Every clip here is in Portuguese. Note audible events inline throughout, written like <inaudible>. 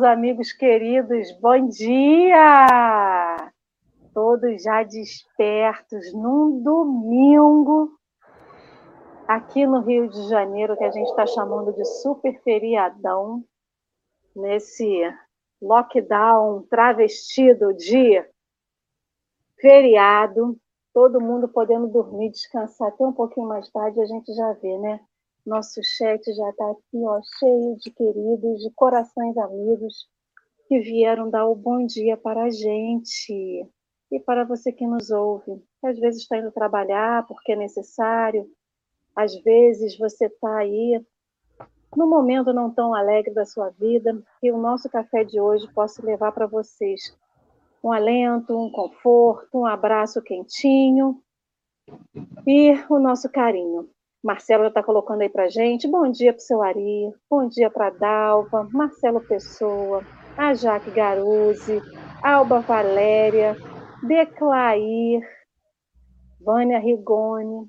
meus amigos queridos, bom dia! Todos já despertos num domingo, aqui no Rio de Janeiro, que a gente está chamando de super feriadão, nesse lockdown travestido de feriado, todo mundo podendo dormir, descansar até um pouquinho mais tarde, a gente já vê, né? Nosso chat já está aqui, ó, cheio de queridos, de corações amigos que vieram dar o bom dia para a gente. E para você que nos ouve, às vezes está indo trabalhar porque é necessário, às vezes você está aí no momento não tão alegre da sua vida, que o nosso café de hoje possa levar para vocês um alento, um conforto, um abraço quentinho e o nosso carinho. Marcelo já está colocando aí para gente. Bom dia para o seu Ari, bom dia para a Dalva, Marcelo Pessoa, a Jaque Garuzzi, Alba Valéria, Declair, Vânia Rigoni,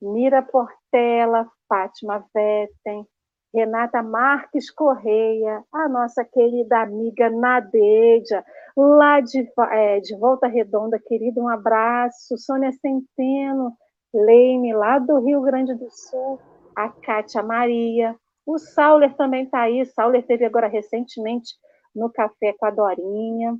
Mira Portela, Fátima Vetten, Renata Marques Correia, a nossa querida amiga Nadeja, lá de, é, de Volta Redonda, querido, um abraço. Sônia Centeno, Leime, lá do Rio Grande do Sul, a Kátia Maria, o Sauler também está aí, Sauler teve agora recentemente no Café com a Dorinha.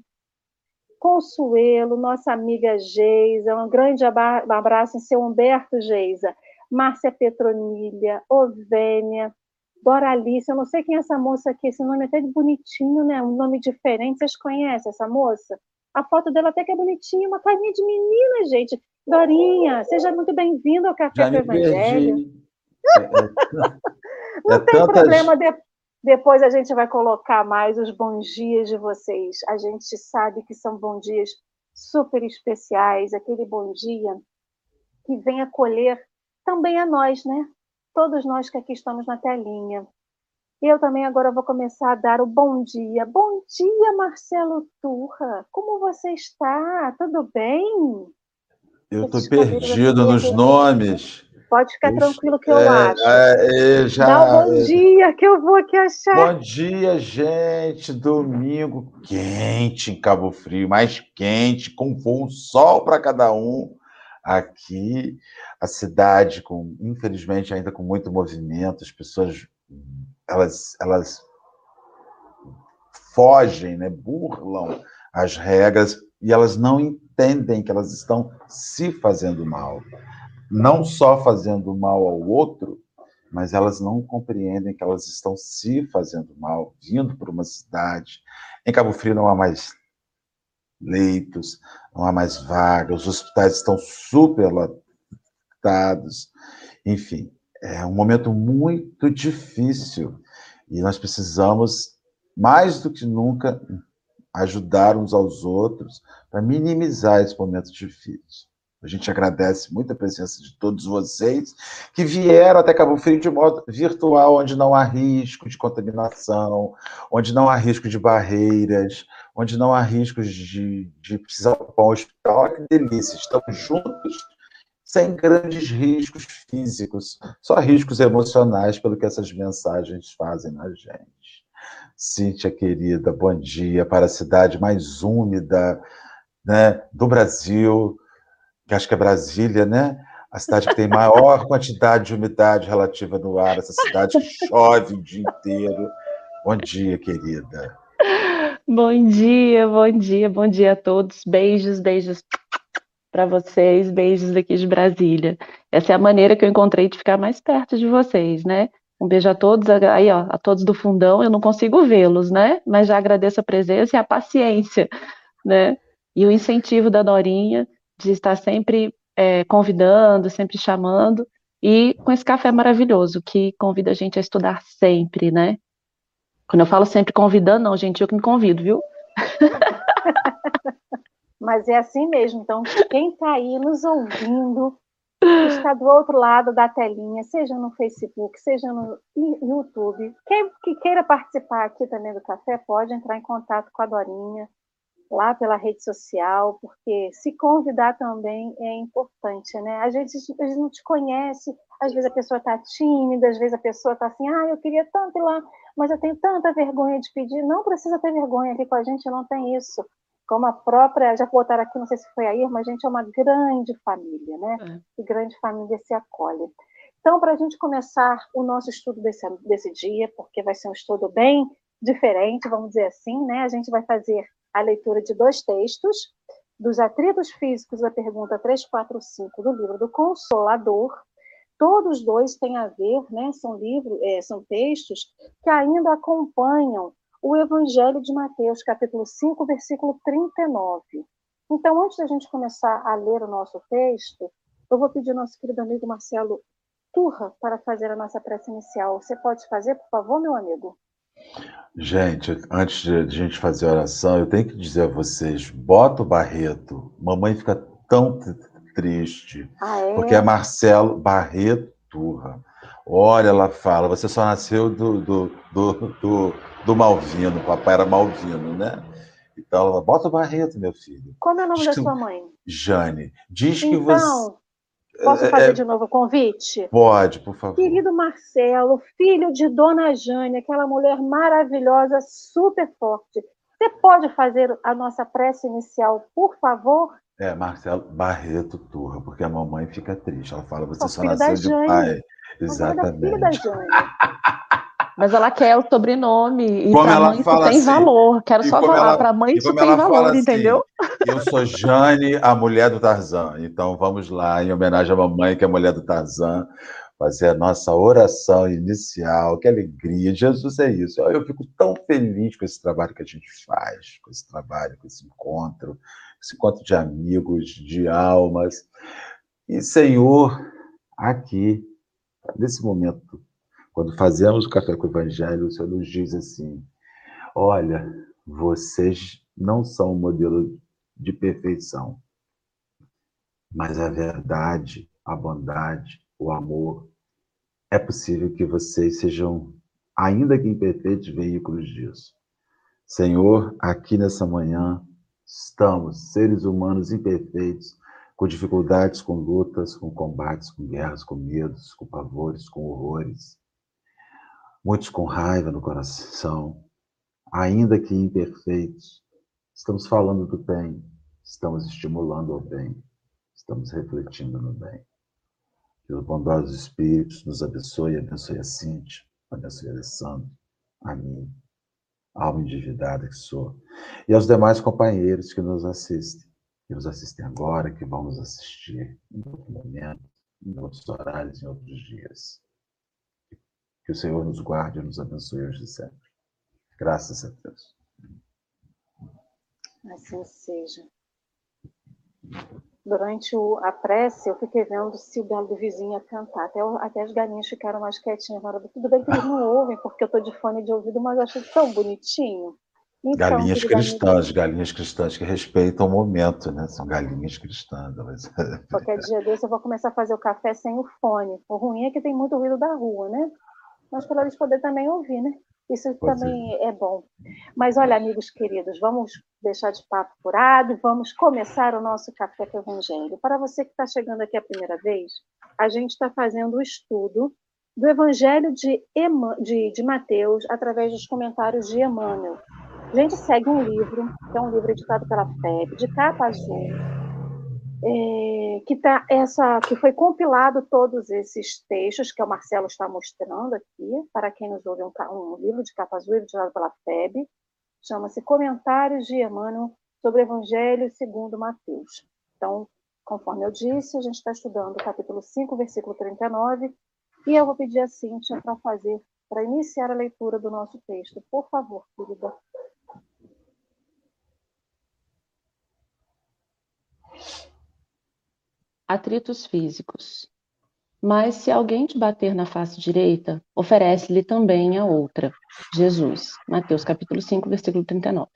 Consuelo, nossa amiga Geisa, um grande abraço em seu Humberto Geisa, Márcia Petronilha, Ovênia, Doralice, eu não sei quem é essa moça aqui, esse nome é até bonitinho, né? Um nome diferente, vocês conhecem essa moça? A foto dela até que é bonitinha, uma carinha de menina, gente. Dorinha, seja muito bem-vindo ao Café do Evangelho. <laughs> É, é, Não é tem tantas... problema, de... depois a gente vai colocar mais os bons dias de vocês. A gente sabe que são bons dias super especiais, aquele bom dia que vem acolher também a nós, né? Todos nós que aqui estamos na telinha. Eu também agora vou começar a dar o bom dia. Bom dia, Marcelo Turra. Como você está? Tudo bem? Eu estou perdido nos nomes. Pode ficar tranquilo que eu é, acho. É, já, Dá um bom dia que eu vou aqui achar. Bom dia, gente. Domingo quente em Cabo Frio, mais quente, com um sol para cada um. Aqui, a cidade, com infelizmente ainda com muito movimento, as pessoas elas, elas fogem, né, burlam as regras e elas não entendem que elas estão se fazendo mal. Não só fazendo mal ao outro, mas elas não compreendem que elas estão se fazendo mal, vindo para uma cidade. Em Cabo Frio não há mais leitos, não há mais vagas, os hospitais estão superlotados. Enfim, é um momento muito difícil e nós precisamos, mais do que nunca, ajudar uns aos outros para minimizar esse momento difícil. A gente agradece muito a presença de todos vocês que vieram até Cabo Frio de modo virtual, onde não há risco de contaminação, onde não há risco de barreiras, onde não há risco de, de precisar ocupar um hospital. Olha que delícia, estamos juntos, sem grandes riscos físicos, só riscos emocionais pelo que essas mensagens fazem na gente. Cíntia, querida, bom dia para a cidade mais úmida né, do Brasil, que acho que é Brasília, né? A cidade que tem maior <laughs> quantidade de umidade relativa no ar, essa cidade que chove o dia inteiro. Bom dia, querida. Bom dia, bom dia, bom dia a todos. Beijos, beijos para vocês, beijos aqui de Brasília. Essa é a maneira que eu encontrei de ficar mais perto de vocês, né? Um beijo a todos, aí ó, a todos do fundão, eu não consigo vê-los, né? Mas já agradeço a presença e a paciência, né? E o incentivo da Dorinha de estar sempre é, convidando, sempre chamando, e com esse café maravilhoso que convida a gente a estudar sempre, né? Quando eu falo sempre convidando, não, gente, eu que me convido, viu? <laughs> Mas é assim mesmo. Então, quem está aí nos ouvindo, está do outro lado da telinha, seja no Facebook, seja no YouTube. Quem que queira participar aqui também do café, pode entrar em contato com a Dorinha lá pela rede social, porque se convidar também é importante, né? A gente, a gente não te conhece, às vezes a pessoa está tímida, às vezes a pessoa está assim, ah, eu queria tanto ir lá, mas eu tenho tanta vergonha de pedir. Não precisa ter vergonha aqui com a gente, não tem isso. Como a própria, já botaram aqui, não sei se foi a Irma, a gente é uma grande família, né? É. E grande família se acolhe. Então, para a gente começar o nosso estudo desse, desse dia, porque vai ser um estudo bem diferente, vamos dizer assim, né? A gente vai fazer a leitura de dois textos, dos atritos físicos da pergunta 345 do livro do Consolador. Todos dois têm a ver, né? São livros, é, são textos que ainda acompanham o Evangelho de Mateus, capítulo 5, versículo 39. Então, antes da gente começar a ler o nosso texto, eu vou pedir ao nosso querido amigo Marcelo Turra para fazer a nossa prece inicial. Você pode fazer, por favor, meu amigo? Gente, antes de a gente fazer a oração, eu tenho que dizer a vocês: bota o Barreto. Mamãe fica tão triste. Ah, é? Porque é Marcelo Barreto Turra. Olha, ela fala, você só nasceu do, do, do, do, do Malvino, papai era Malvino, né? Então, ela bota o Barreto, meu filho. Como é o nome Diz da sua mãe? Jane. Diz então, que você. Posso é, fazer é, de novo o convite? Pode, por favor. Querido Marcelo, filho de Dona Jane, aquela mulher maravilhosa, super forte. Você pode fazer a nossa prece inicial, por favor? É, Marcelo Barreto Turra, porque a mamãe fica triste. Ela fala, você o só nasceu de Jane. pai. Exatamente. Mas ela quer o sobrenome e para a mãe isso tem assim, valor. Quero só falar, para a mãe isso tem valor, assim, entendeu? Eu sou Jane, a mulher do Tarzan. Então vamos lá, em homenagem à mamãe, que é a mulher do Tarzan, fazer a nossa oração inicial. Que alegria! Jesus é isso. Eu fico tão feliz com esse trabalho que a gente faz, com esse trabalho, com esse encontro, esse encontro de amigos, de almas. E, Senhor, aqui, nesse momento quando fazemos o café com o Evangelho, o Senhor nos diz assim: olha, vocês não são um modelo de perfeição, mas a verdade, a bondade, o amor, é possível que vocês sejam, ainda que imperfeitos, veículos disso. Senhor, aqui nessa manhã, estamos, seres humanos imperfeitos, com dificuldades, com lutas, com combates, com guerras, com medos, com pavores, com horrores muitos com raiva no coração, ainda que imperfeitos. Estamos falando do bem, estamos estimulando o bem, estamos refletindo no bem. Que os bondosos espíritos nos abençoe, abençoe a Cíntia, abençoe a Alessandro, a mim, alma endividada que sou, e aos demais companheiros que nos assistem, que nos assistem agora, que vão nos assistir em outro momento, em outros horários, em outros dias. Que o Senhor nos guarde e nos abençoe hoje e sempre. Graças a Deus. Assim seja. Durante o, a prece, eu fiquei vendo se o galo do vizinho ia cantar. Até, até as galinhas ficaram mais quietinhas. Tudo bem que eles não ouvem, porque eu estou de fone de ouvido, mas eu achei tão bonitinho. Então, galinhas cristãs, galinhas cristãs que respeitam o momento, né? São galinhas cristãs. Mas... <laughs> Qualquer dia desse eu vou começar a fazer o café sem o fone. O ruim é que tem muito ruído da rua, né? mas para eles poderem também ouvir, né? Isso também ser. é bom. Mas olha, amigos queridos, vamos deixar de papo furado, vamos começar o nosso Café com Evangelho. Para você que está chegando aqui a primeira vez, a gente está fazendo o estudo do Evangelho de, Ema, de, de Mateus através dos comentários de Emmanuel. A gente segue um livro, que é um livro editado pela FEB, de capa azul, é, que, tá essa, que foi compilado todos esses textos que o Marcelo está mostrando aqui, para quem nos ouve, um, um livro de capa azul editado pela FEB, chama-se Comentários de Emmanuel sobre o Evangelho segundo Mateus. Então, conforme eu disse, a gente está estudando o capítulo 5, versículo 39, e eu vou pedir a Cíntia para fazer, para iniciar a leitura do nosso texto. Por favor, querida. Atritos físicos. Mas se alguém te bater na face direita, oferece-lhe também a outra. Jesus, Mateus capítulo 5, versículo 39.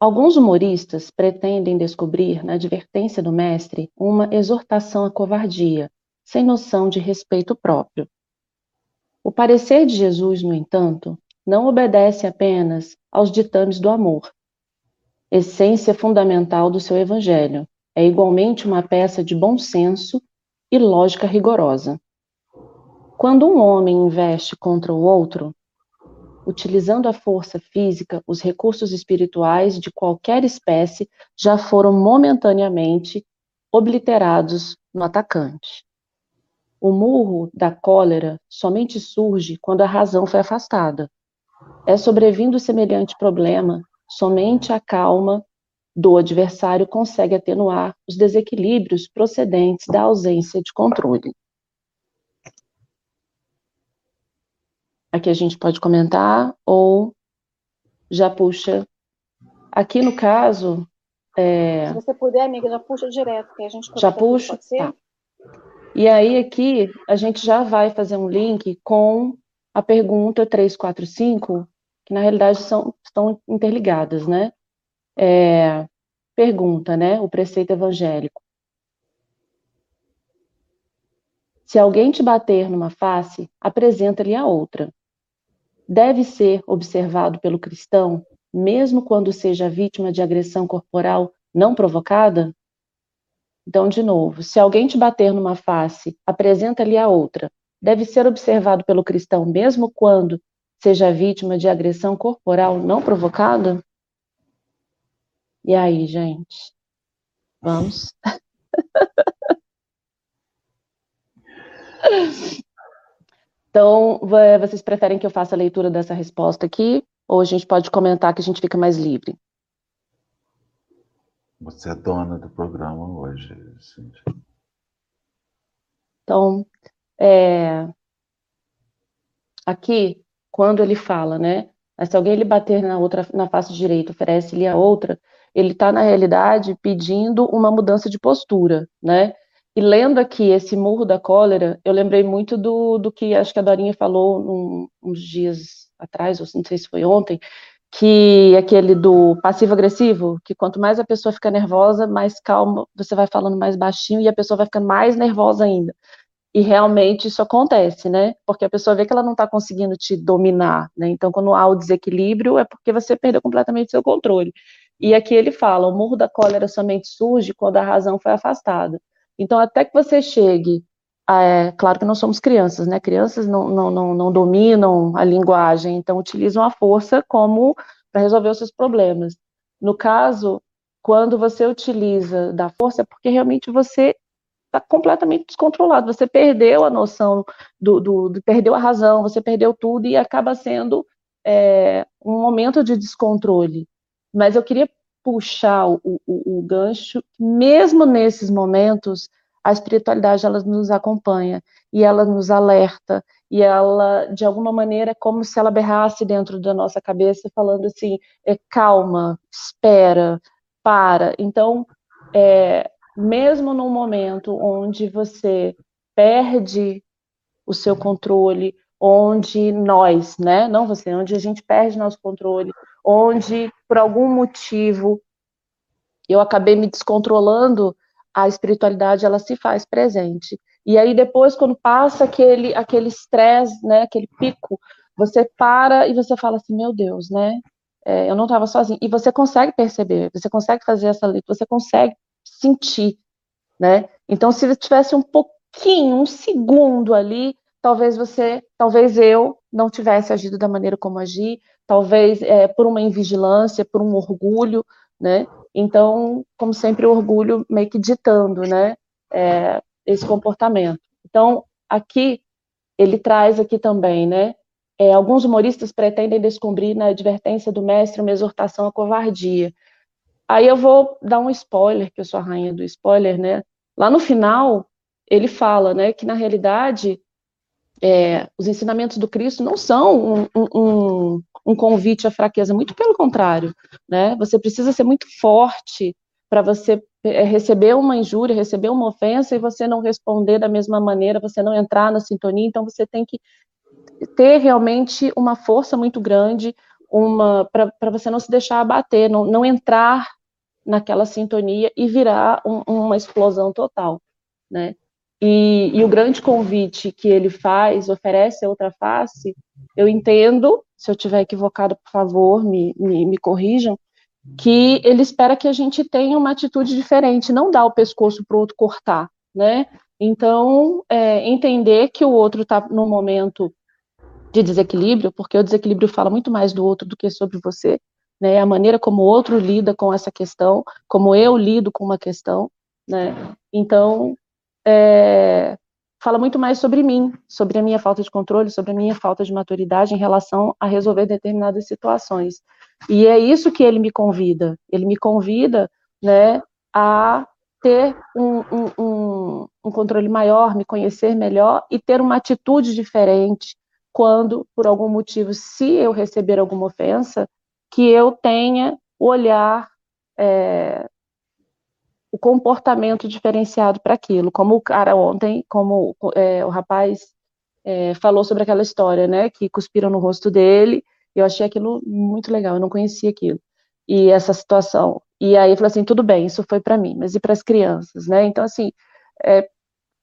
Alguns humoristas pretendem descobrir na advertência do mestre uma exortação à covardia, sem noção de respeito próprio. O parecer de Jesus, no entanto, não obedece apenas aos ditames do amor, essência fundamental do seu evangelho, é igualmente uma peça de bom senso e lógica rigorosa. Quando um homem investe contra o outro, utilizando a força física, os recursos espirituais de qualquer espécie já foram momentaneamente obliterados no atacante. O murro da cólera somente surge quando a razão foi afastada. É sobrevindo semelhante problema, somente a calma do adversário consegue atenuar os desequilíbrios procedentes da ausência de controle. Aqui a gente pode comentar ou já puxa. Aqui no caso. É... Se você puder, amiga, já puxa direto, que a gente Já puxa? Tá. E aí aqui a gente já vai fazer um link com a pergunta 345, que na realidade são, estão interligadas, né? É, pergunta, né? O preceito evangélico. Se alguém te bater numa face, apresenta-lhe a outra deve ser observado pelo cristão, mesmo quando seja vítima de agressão corporal não provocada? Então, de novo, se alguém te bater numa face, apresenta-lhe a outra. Deve ser observado pelo cristão, mesmo quando seja vítima de agressão corporal não provocada? E aí, gente? Vamos? Então, vocês preferem que eu faça a leitura dessa resposta aqui? Ou a gente pode comentar que a gente fica mais livre? Você é dona do programa hoje, Cintia. Então, é... aqui, quando ele fala, né? Se alguém lhe bater na outra, na face direita, oferece-lhe a outra, ele está, na realidade, pedindo uma mudança de postura, né? E lendo aqui esse Murro da Cólera, eu lembrei muito do, do que acho que a Dorinha falou num, uns dias atrás, ou não sei se foi ontem, que aquele do passivo-agressivo, que quanto mais a pessoa fica nervosa, mais calma, você vai falando mais baixinho e a pessoa vai ficando mais nervosa ainda. E realmente isso acontece, né? Porque a pessoa vê que ela não está conseguindo te dominar, né? Então, quando há o desequilíbrio, é porque você perdeu completamente seu controle. E aqui ele fala: o murro da cólera somente surge quando a razão foi afastada. Então, até que você chegue, é, claro que não somos crianças, né? Crianças não, não, não, não dominam a linguagem, então utilizam a força como para resolver os seus problemas. No caso, quando você utiliza da força, é porque realmente você está completamente descontrolado, você perdeu a noção do, do, do, perdeu a razão, você perdeu tudo e acaba sendo é, um momento de descontrole. Mas eu queria puxar o, o, o gancho, mesmo nesses momentos, a espiritualidade ela nos acompanha e ela nos alerta e ela de alguma maneira é como se ela berrasse dentro da nossa cabeça falando assim é, calma espera para. Então é, mesmo num momento onde você perde o seu controle onde nós né não você onde a gente perde nosso controle onde, por algum motivo, eu acabei me descontrolando, a espiritualidade ela se faz presente. E aí depois, quando passa aquele aquele estresse, né, aquele pico, você para e você fala assim, meu Deus, né? É, eu não estava sozinho. E você consegue perceber, você consegue fazer essa leitura, você consegue sentir, né? Então, se tivesse um pouquinho, um segundo ali, talvez você, talvez eu não tivesse agido da maneira como agi, talvez é, por uma invigilância, por um orgulho, né? Então, como sempre, o orgulho meio que ditando, né? É, esse comportamento. Então, aqui ele traz aqui também, né? É, alguns humoristas pretendem descobrir na advertência do mestre uma exortação à covardia. Aí eu vou dar um spoiler, que eu sou a rainha do spoiler, né? Lá no final, ele fala, né, que na realidade é, os ensinamentos do Cristo não são um, um, um, convite à fraqueza, muito pelo contrário, né? Você precisa ser muito forte para você é, receber uma injúria, receber uma ofensa e você não responder da mesma maneira, você não entrar na sintonia, então você tem que ter realmente uma força muito grande, uma para você não se deixar abater, não, não entrar naquela sintonia e virar um, uma explosão total, né? E, e, o grande convite que ele faz, oferece a outra face, eu entendo, se eu estiver equivocado, por favor, me, me, me, corrijam, que ele espera que a gente tenha uma atitude diferente, não dar o pescoço para o outro cortar, né? Então, é, entender que o outro está no momento de desequilíbrio, porque o desequilíbrio fala muito mais do outro do que sobre você, né? A maneira como o outro lida com essa questão, como eu lido com uma questão, né? Então, é, fala muito mais sobre mim, sobre a minha falta de controle, sobre a minha falta de maturidade em relação a resolver determinadas situações. E é isso que ele me convida. Ele me convida, né, a ter um, um, um, controle maior, me conhecer melhor e ter uma atitude diferente quando, por algum motivo, se eu receber alguma ofensa, que eu tenha o olhar, é, o comportamento diferenciado para aquilo. Como o cara ontem, como é, o rapaz é, falou sobre aquela história, né, que cuspiram no rosto dele, eu achei aquilo muito legal, eu não conhecia aquilo. E essa situação. E aí falou assim, tudo bem, isso foi para mim, mas e para as crianças, né? Então assim, é,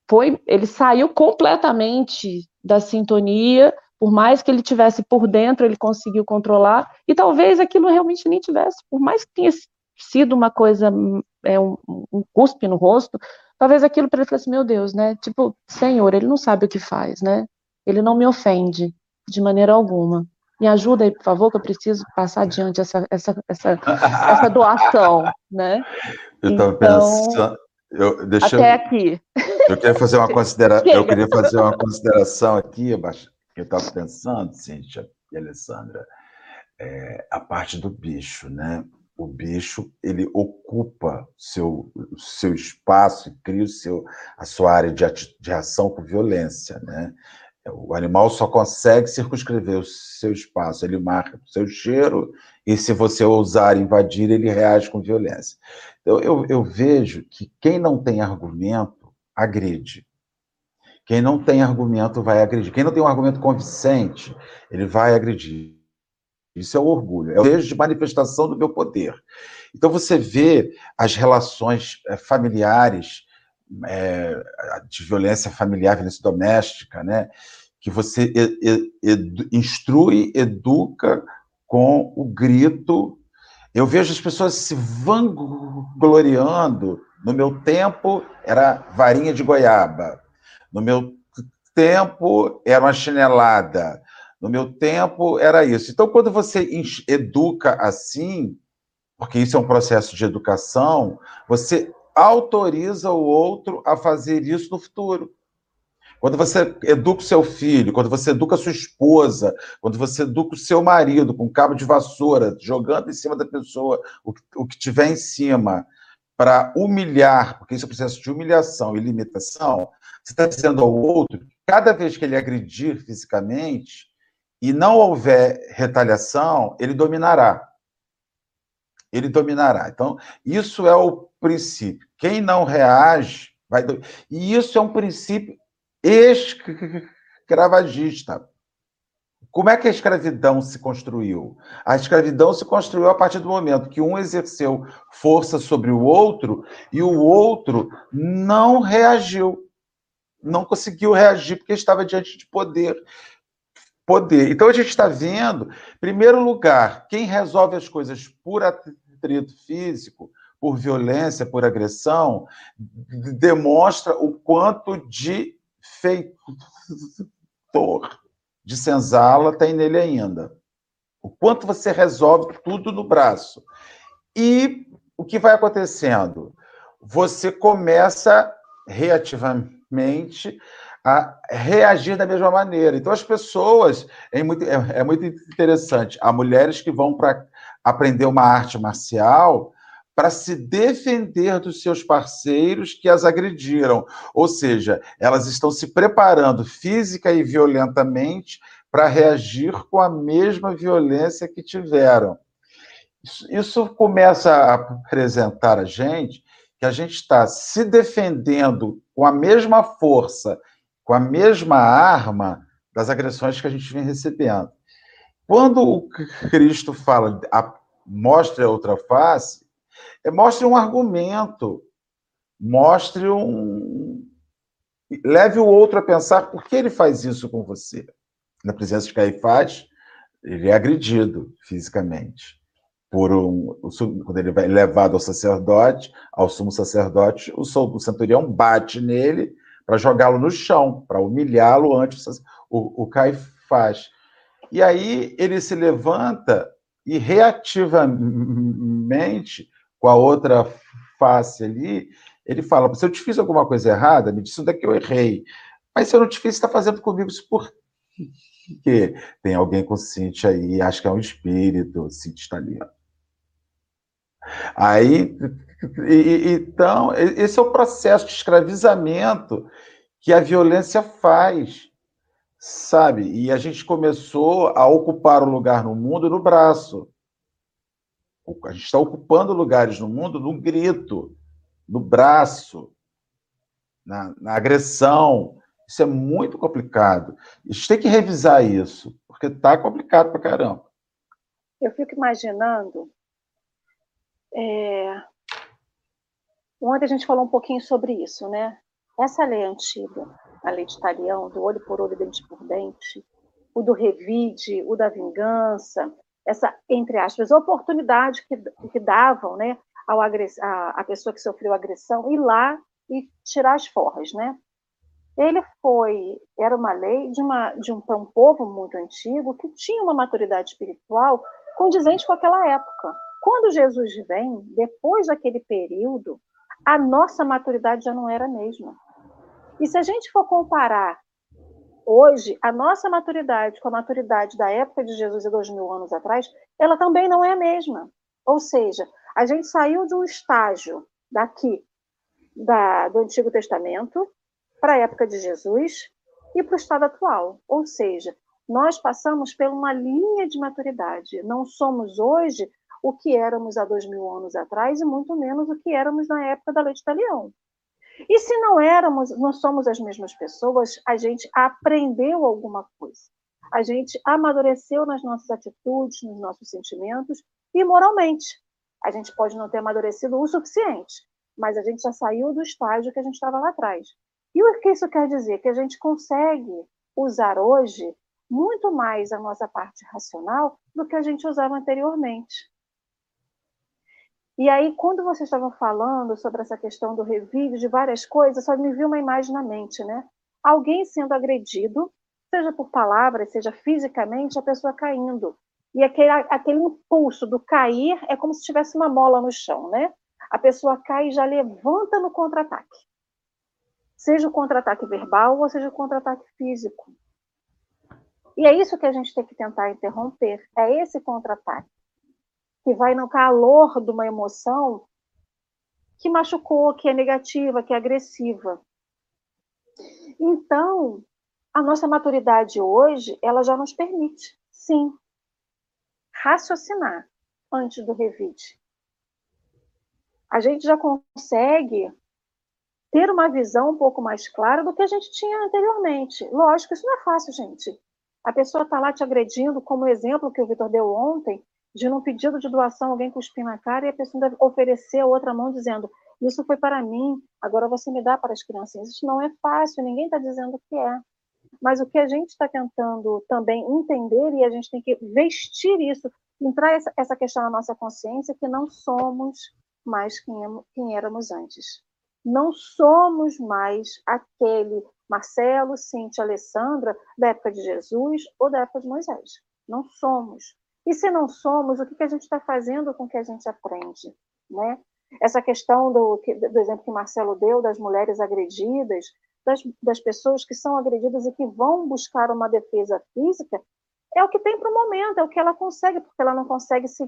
foi, ele saiu completamente da sintonia por mais que ele tivesse por dentro, ele conseguiu controlar, e talvez aquilo realmente nem tivesse, por mais que tenha sido uma coisa, é, um, um cuspe no rosto, talvez aquilo para ele fosse, meu Deus, né, tipo, Senhor, ele não sabe o que faz, né, ele não me ofende de maneira alguma, me ajuda aí, por favor, que eu preciso passar adiante essa, essa, essa, <laughs> essa doação, né. Eu estava então, pensando, eu, deixa até eu, aqui. Eu queria fazer uma consideração, <laughs> eu queria fazer uma consideração aqui, eu estava pensando, Cíntia e Alessandra, é, a parte do bicho, né? O bicho ele ocupa seu seu espaço e cria o seu a sua área de, de ação com violência, né? O animal só consegue circunscrever o seu espaço, ele marca o seu cheiro, e se você ousar invadir, ele reage com violência. Então, eu, eu vejo que quem não tem argumento agride. Quem não tem argumento vai agredir. Quem não tem um argumento convincente, ele vai agredir. Isso é o orgulho, é o desejo de manifestação do meu poder. Então você vê as relações eh, familiares, é, de violência familiar, violência doméstica, né? que você edu, instrui, educa com o grito. Eu vejo as pessoas se vangloriando. No meu tempo era varinha de goiaba. No meu tempo era uma chinelada. No meu tempo era isso. Então, quando você educa assim, porque isso é um processo de educação, você autoriza o outro a fazer isso no futuro. Quando você educa o seu filho, quando você educa a sua esposa, quando você educa o seu marido com cabo de vassoura, jogando em cima da pessoa o que, o que tiver em cima, para humilhar, porque isso é um processo de humilhação e limitação, você está dizendo ao outro que cada vez que ele agredir fisicamente e não houver retaliação, ele dominará. Ele dominará. Então, isso é o princípio. Quem não reage, vai. Do... E isso é um princípio escravagista. Como é que a escravidão se construiu? A escravidão se construiu a partir do momento que um exerceu força sobre o outro e o outro não reagiu não conseguiu reagir porque estava diante de poder. Poder. Então a gente está vendo, em primeiro lugar, quem resolve as coisas por atrito físico, por violência, por agressão, demonstra o quanto de feitor, de senzala tem nele ainda. O quanto você resolve tudo no braço. E o que vai acontecendo? Você começa reativamente mente a reagir da mesma maneira. Então, as pessoas, é muito, é, é muito interessante, há mulheres que vão para aprender uma arte marcial para se defender dos seus parceiros que as agrediram. Ou seja, elas estão se preparando física e violentamente para reagir com a mesma violência que tiveram. Isso, isso começa a apresentar a gente que a gente está se defendendo com a mesma força, com a mesma arma das agressões que a gente vem recebendo. Quando o Cristo fala, a, mostre a outra face, é, mostre um argumento, mostre um. Leve o outro a pensar por que ele faz isso com você. Na presença de Caifás, ele é agredido fisicamente por um, quando ele vai levado ao sacerdote, ao sumo sacerdote, o, o centurião bate nele para jogá-lo no chão, para humilhá-lo antes o, o Caifás. E aí ele se levanta e reativamente, com a outra face ali, ele fala: se eu te fiz alguma coisa errada, me diz onde é que eu errei. Mas se eu não te fiz, você está fazendo comigo isso por quê? Tem alguém consciente aí, acho que é um espírito, Cintia está ali. Ó. Aí, e, então, esse é o processo de escravizamento que a violência faz, sabe? E a gente começou a ocupar o lugar no mundo no braço. A gente está ocupando lugares no mundo no grito, no braço, na, na agressão. Isso é muito complicado. A gente tem que revisar isso, porque está complicado para caramba. Eu fico imaginando. É... Ontem a gente falou um pouquinho sobre isso, né? Essa lei antiga, a lei de Talião, do olho por olho, dente por dente, o do revide, o da vingança, essa, entre aspas, oportunidade que, que davam né, ao agress, a, a pessoa que sofreu agressão ir lá e tirar as forras, né? Ele foi, era uma lei de, uma, de um, um povo muito antigo que tinha uma maturidade espiritual condizente com aquela época. Quando Jesus vem, depois daquele período, a nossa maturidade já não era a mesma. E se a gente for comparar hoje, a nossa maturidade com a maturidade da época de Jesus e dois mil anos atrás, ela também não é a mesma. Ou seja, a gente saiu de um estágio daqui, da, do Antigo Testamento, para a época de Jesus e para o estado atual. Ou seja, nós passamos por uma linha de maturidade. Não somos hoje o que éramos há dois mil anos atrás e muito menos o que éramos na época da lei de Leão. E se não éramos, não somos as mesmas pessoas, a gente aprendeu alguma coisa. A gente amadureceu nas nossas atitudes, nos nossos sentimentos e moralmente. A gente pode não ter amadurecido o suficiente, mas a gente já saiu do estágio que a gente estava lá atrás. E o que isso quer dizer? Que a gente consegue usar hoje muito mais a nossa parte racional do que a gente usava anteriormente. E aí, quando vocês estavam falando sobre essa questão do revide, de várias coisas, só me viu uma imagem na mente, né? Alguém sendo agredido, seja por palavras, seja fisicamente, a pessoa caindo. E aquele, aquele impulso do cair é como se tivesse uma mola no chão, né? A pessoa cai e já levanta no contra-ataque. Seja o contra-ataque verbal ou seja o contra-ataque físico. E é isso que a gente tem que tentar interromper, é esse contra-ataque que vai no calor de uma emoção que machucou, que é negativa, que é agressiva. Então, a nossa maturidade hoje, ela já nos permite, sim, raciocinar antes do revide. A gente já consegue ter uma visão um pouco mais clara do que a gente tinha anteriormente. Lógico, isso não é fácil, gente. A pessoa está lá te agredindo, como o exemplo que o Vitor deu ontem, de num pedido de doação alguém cuspir na cara e a pessoa deve oferecer a outra mão dizendo isso foi para mim, agora você me dá para as crianças. Isso não é fácil, ninguém está dizendo que é. Mas o que a gente está tentando também entender, e a gente tem que vestir isso, entrar essa, essa questão na nossa consciência, que não somos mais quem, quem éramos antes. Não somos mais aquele Marcelo, Cintia, Alessandra da época de Jesus ou da época de Moisés. Não somos. E se não somos, o que, a gente está fazendo com o que a gente aprende? Né? Essa questão do, do exemplo que Marcelo deu das mulheres agredidas, das, das pessoas que são agredidas e que vão buscar uma defesa física, é o que tem para o momento, é o que ela consegue, porque ela não consegue se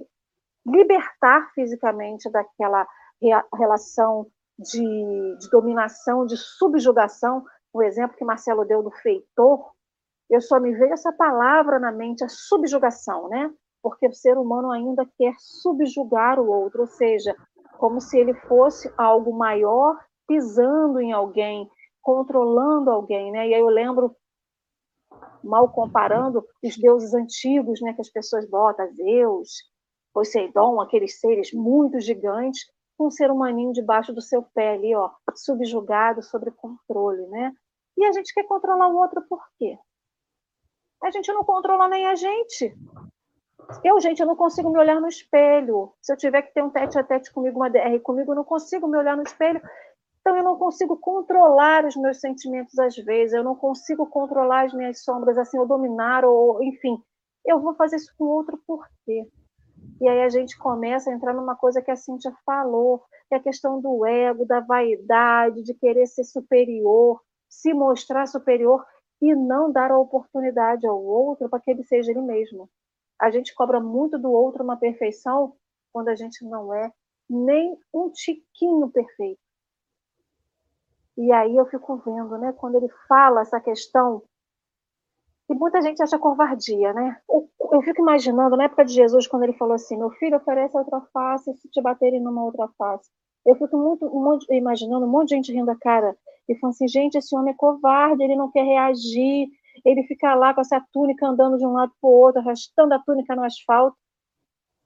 libertar fisicamente daquela relação de, de dominação, de subjugação. O exemplo que Marcelo deu do feitor, eu só me vejo essa palavra na mente, a subjugação, né? Porque o ser humano ainda quer subjugar o outro, ou seja, como se ele fosse algo maior pisando em alguém, controlando alguém, né? E aí eu lembro mal comparando os deuses antigos, né, que as pessoas botam, Zeus, Poseidon, aqueles seres muito gigantes, com um ser humaninho debaixo do seu pé ali, ó, subjugado, sobre controle, né? E a gente quer controlar o outro por quê? A gente não controla nem a gente. Eu, gente, eu não consigo me olhar no espelho. Se eu tiver que ter um tete a tete comigo, uma DR comigo, eu não consigo me olhar no espelho. Então, eu não consigo controlar os meus sentimentos às vezes, eu não consigo controlar as minhas sombras, assim, ou dominar, ou, enfim, eu vou fazer isso com outro por quê? E aí a gente começa a entrar numa coisa que a Cíntia falou, que é a questão do ego, da vaidade, de querer ser superior, se mostrar superior e não dar a oportunidade ao outro para que ele seja ele mesmo. A gente cobra muito do outro uma perfeição quando a gente não é nem um tiquinho perfeito. E aí eu fico vendo, né, quando ele fala essa questão e muita gente acha covardia, né? Eu fico imaginando, na época de Jesus, quando ele falou assim: Meu filho, oferece outra face se te baterem numa outra face. Eu fico muito, monte, imaginando um monte de gente rindo a cara e falando assim: Gente, esse homem é covarde, ele não quer reagir, ele fica lá com essa túnica andando de um lado para o outro, arrastando a túnica no asfalto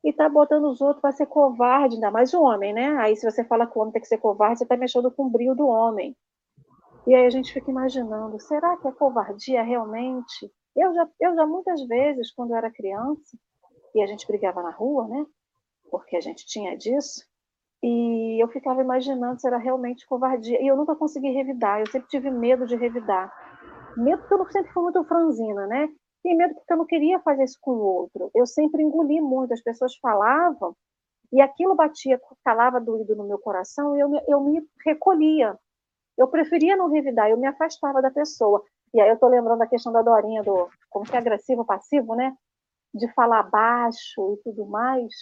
e tá botando os outros para ser covarde, ainda mais o homem, né? Aí se você fala que o homem tem que ser covarde, você está mexendo com o brilho do homem. E aí a gente fica imaginando, será que é covardia realmente? Eu já, eu já muitas vezes, quando eu era criança, e a gente brigava na rua, né? Porque a gente tinha disso, e eu ficava imaginando se era realmente covardia. E eu nunca consegui revidar, eu sempre tive medo de revidar. Medo porque eu sempre fui muito franzina, né? E medo porque eu não queria fazer isso com o outro. Eu sempre engoli muito, as pessoas falavam, e aquilo batia, calava doído no meu coração, e eu, eu me recolhia. Eu preferia não revidar, eu me afastava da pessoa. E aí eu estou lembrando da questão da Dorinha, do como que é agressivo, passivo, né? De falar baixo e tudo mais.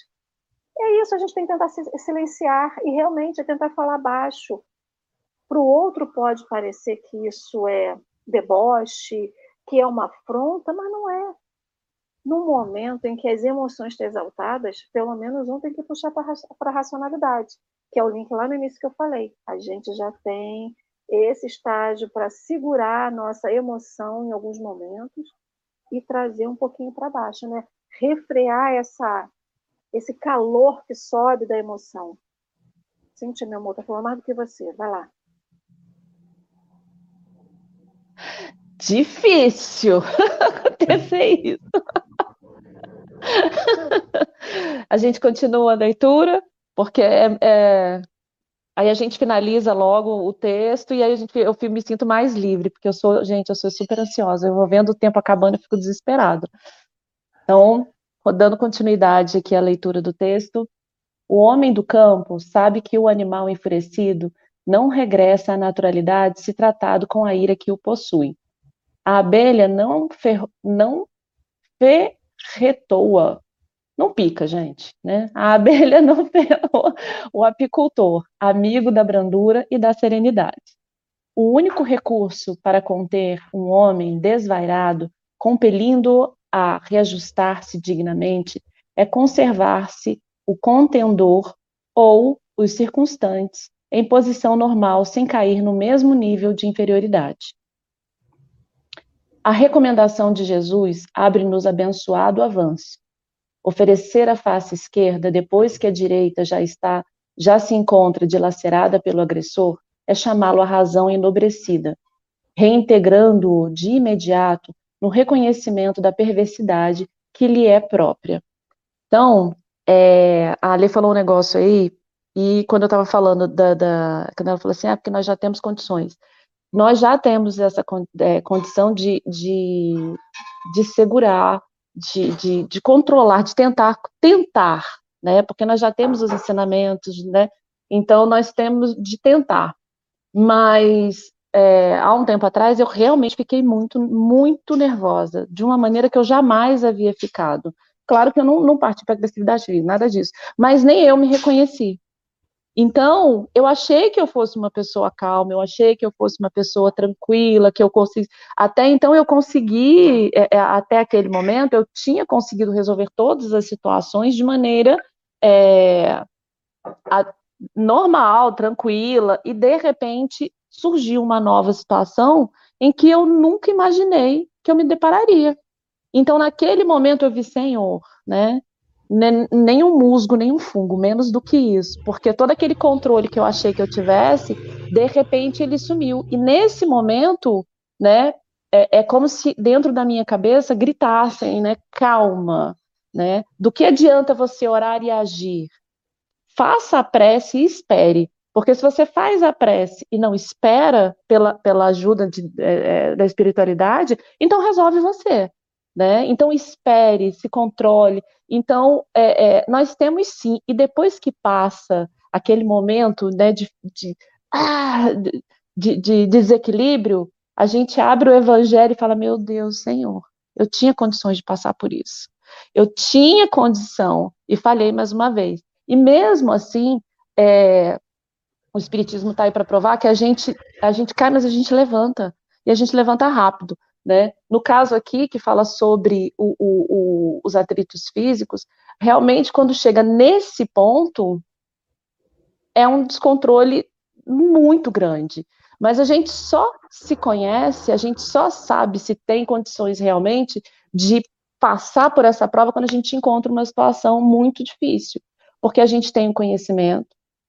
É isso, a gente tem que tentar silenciar e realmente é tentar falar baixo. Para o outro pode parecer que isso é deboche, que é uma afronta, mas não é. No momento em que as emoções estão exaltadas, pelo menos um tem que puxar para a racionalidade, que é o link lá no início que eu falei. A gente já tem esse estágio para segurar a nossa emoção em alguns momentos e trazer um pouquinho para baixo, né? Refrear essa, esse calor que sobe da emoção. Cintia, meu amor, tá falando mais do que você. Vai lá. Difícil <laughs> acontecer isso. a gente continua a leitura, porque é, é, Aí a gente finaliza logo o texto e aí a gente, eu me sinto mais livre, porque eu sou, gente, eu sou super ansiosa. Eu vou vendo o tempo acabando e fico desesperada. Então, dando continuidade aqui à leitura do texto, o homem do campo sabe que o animal enfurecido não regressa à naturalidade se tratado com a ira que o possui. A abelha não, fer, não ferretoa não pica, gente, né? A <laughs> abelha não ferrou o apicultor, amigo da brandura e da serenidade. O único recurso para conter um homem desvairado, compelindo-o a reajustar-se dignamente, é conservar-se o contendor ou os circunstantes em posição normal, sem cair no mesmo nível de inferioridade. A recomendação de Jesus abre-nos abençoado avanço Oferecer a face esquerda depois que a direita já está, já se encontra dilacerada pelo agressor, é chamá-lo à razão enobrecida, reintegrando-o de imediato no reconhecimento da perversidade que lhe é própria. Então, é, a Ale falou um negócio aí, e quando eu estava falando da, da, Quando ela falou assim, ah, porque nós já temos condições. Nós já temos essa é, condição de, de, de segurar de, de, de controlar, de tentar, tentar, né? Porque nós já temos os ensinamentos, né? Então nós temos de tentar. Mas é, há um tempo atrás eu realmente fiquei muito, muito nervosa, de uma maneira que eu jamais havia ficado. Claro que eu não, não parti para agressividade, nada disso. Mas nem eu me reconheci. Então, eu achei que eu fosse uma pessoa calma, eu achei que eu fosse uma pessoa tranquila, que eu consegui. Até então, eu consegui, é, é, até aquele momento, eu tinha conseguido resolver todas as situações de maneira é, a, normal, tranquila, e de repente surgiu uma nova situação em que eu nunca imaginei que eu me depararia. Então, naquele momento, eu vi, Senhor, né? Nem um musgo, nem um fungo, menos do que isso, porque todo aquele controle que eu achei que eu tivesse, de repente ele sumiu. E nesse momento, né, é, é como se dentro da minha cabeça gritassem, né, calma, né, do que adianta você orar e agir? Faça a prece e espere, porque se você faz a prece e não espera pela, pela ajuda de, é, é da espiritualidade, então resolve você. Né? Então espere, se controle. Então é, é, nós temos sim, e depois que passa aquele momento, né, de, de, ah, de, de desequilíbrio, a gente abre o Evangelho e fala: meu Deus, Senhor, eu tinha condições de passar por isso. Eu tinha condição e falhei mais uma vez. E mesmo assim, é, o Espiritismo está aí para provar que a gente, a gente cai, mas a gente levanta. E a gente levanta rápido. Né? No caso aqui, que fala sobre o, o, o, os atritos físicos, realmente, quando chega nesse ponto, é um descontrole muito grande. Mas a gente só se conhece, a gente só sabe se tem condições realmente de passar por essa prova quando a gente encontra uma situação muito difícil, porque a gente tem o um conhecimento.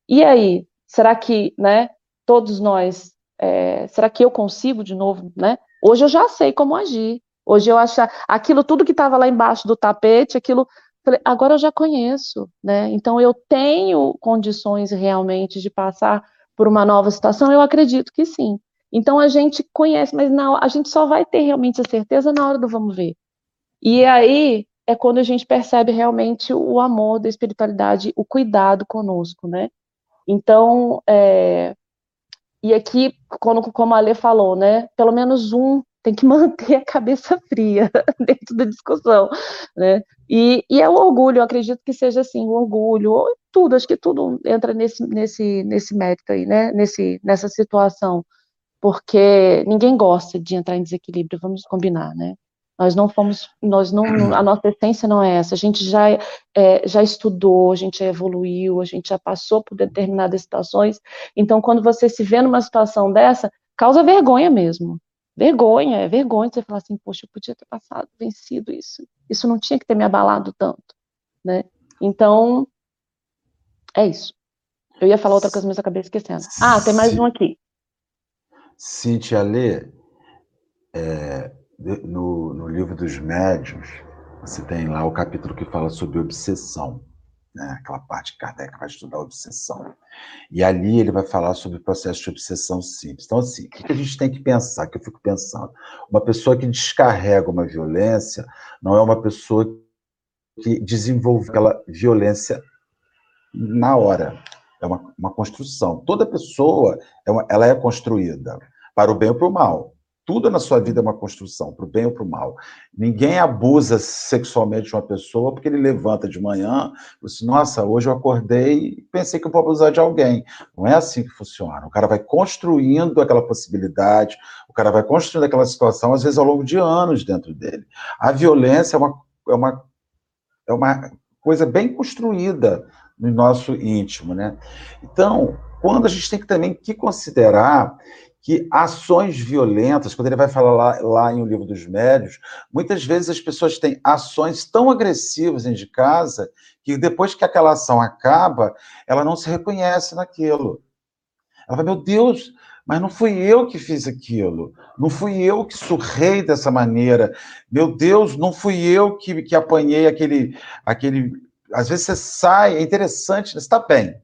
E aí, será que, né, todos nós, é, será que eu consigo de novo, né? Hoje eu já sei como agir. Hoje eu acho aquilo tudo que estava lá embaixo do tapete, aquilo, agora eu já conheço, né? Então eu tenho condições realmente de passar por uma nova situação. Eu acredito que sim. Então a gente conhece, mas não, a gente só vai ter realmente a certeza na hora do vamos ver. E aí é quando a gente percebe realmente o amor da espiritualidade, o cuidado conosco, né? Então, é, e aqui, quando, como a Lê falou, né, pelo menos um tem que <laughs> manter a cabeça fria <laughs> dentro da discussão, né? E, e é o orgulho, eu acredito que seja assim, o orgulho, tudo, acho que tudo entra nesse, nesse, nesse mérito aí, né? Nesse, nessa situação, porque ninguém gosta de entrar em desequilíbrio, vamos combinar, né? Nós não fomos, nós não, a nossa essência não é essa. A gente já, é, já estudou, a gente já evoluiu, a gente já passou por determinadas situações. Então, quando você se vê numa situação dessa, causa vergonha mesmo. Vergonha, é vergonha você falar assim, poxa, eu podia ter passado, vencido isso. Isso não tinha que ter me abalado tanto, né? Então, é isso. Eu ia falar outra coisa, mas acabei esquecendo. Ah, tem mais um aqui. Cintia Lê, é, no, no livro dos médios, você tem lá o capítulo que fala sobre obsessão, né? aquela parte que Kardec vai estudar obsessão. E ali ele vai falar sobre o processo de obsessão simples. Então, assim, o que a gente tem que pensar, que eu fico pensando? Uma pessoa que descarrega uma violência não é uma pessoa que desenvolve aquela violência na hora. É uma, uma construção. Toda pessoa é ela é construída para o bem ou para o mal. Tudo na sua vida é uma construção, para o bem ou para o mal. Ninguém abusa sexualmente de uma pessoa porque ele levanta de manhã e assim, nossa, hoje eu acordei e pensei que eu vou abusar de alguém. Não é assim que funciona. O cara vai construindo aquela possibilidade, o cara vai construindo aquela situação, às vezes ao longo de anos dentro dele. A violência é uma, é uma, é uma coisa bem construída no nosso íntimo, né? Então, quando a gente tem que também que considerar que ações violentas, quando ele vai falar lá, lá em O Livro dos Médios, muitas vezes as pessoas têm ações tão agressivas dentro de casa que depois que aquela ação acaba, ela não se reconhece naquilo. Ela fala, meu Deus, mas não fui eu que fiz aquilo, não fui eu que surrei dessa maneira, meu Deus, não fui eu que, que apanhei aquele, aquele. Às vezes você sai, é interessante, está bem.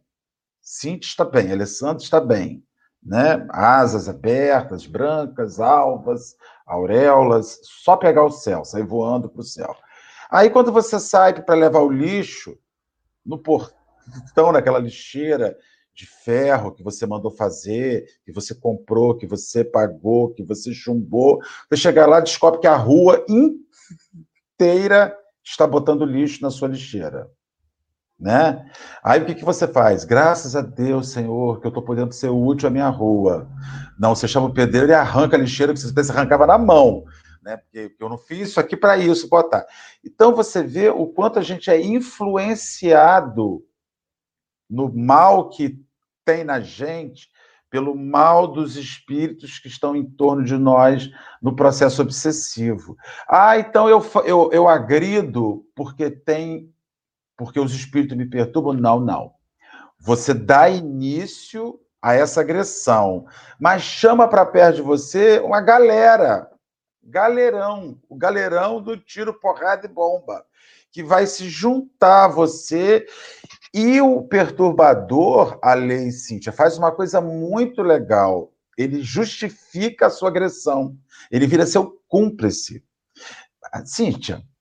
Cintia está bem, Alessandro está bem né? Asas abertas, brancas, alvas, auréolas, só pegar o céu, sair voando para o céu. Aí, quando você sai para levar o lixo no portão daquela lixeira de ferro que você mandou fazer, que você comprou, que você pagou, que você chumbou, você chegar lá descobre que a rua inteira está botando lixo na sua lixeira né? Aí o que, que você faz? Graças a Deus, Senhor, que eu estou podendo ser útil à minha rua. Não, você chama o pedreiro e arranca a lixeira que você arrancava na mão, né? Porque eu não fiz isso aqui para isso, botar. Então você vê o quanto a gente é influenciado no mal que tem na gente pelo mal dos espíritos que estão em torno de nós no processo obsessivo. Ah, então eu, eu, eu agrido porque tem porque os espíritos me perturbam. Não, não. Você dá início a essa agressão, mas chama para perto de você uma galera, galerão, o galerão do tiro, porrada e bomba, que vai se juntar a você. E o perturbador, a lei Cíntia, faz uma coisa muito legal. Ele justifica a sua agressão. Ele vira seu cúmplice. Cíntia, você não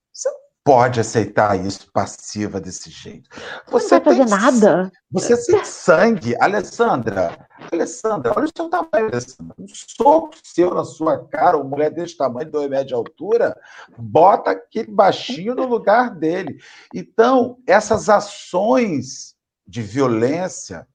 pode aceitar isso passiva desse jeito. Você não vai fazer nada. Você tem sangue. Alessandra, Alessandra, olha o seu tamanho, Alessandra. Um soco seu na sua cara, uma mulher desse tamanho, dois metros de altura, bota aquele baixinho no lugar dele. Então, essas ações de violência,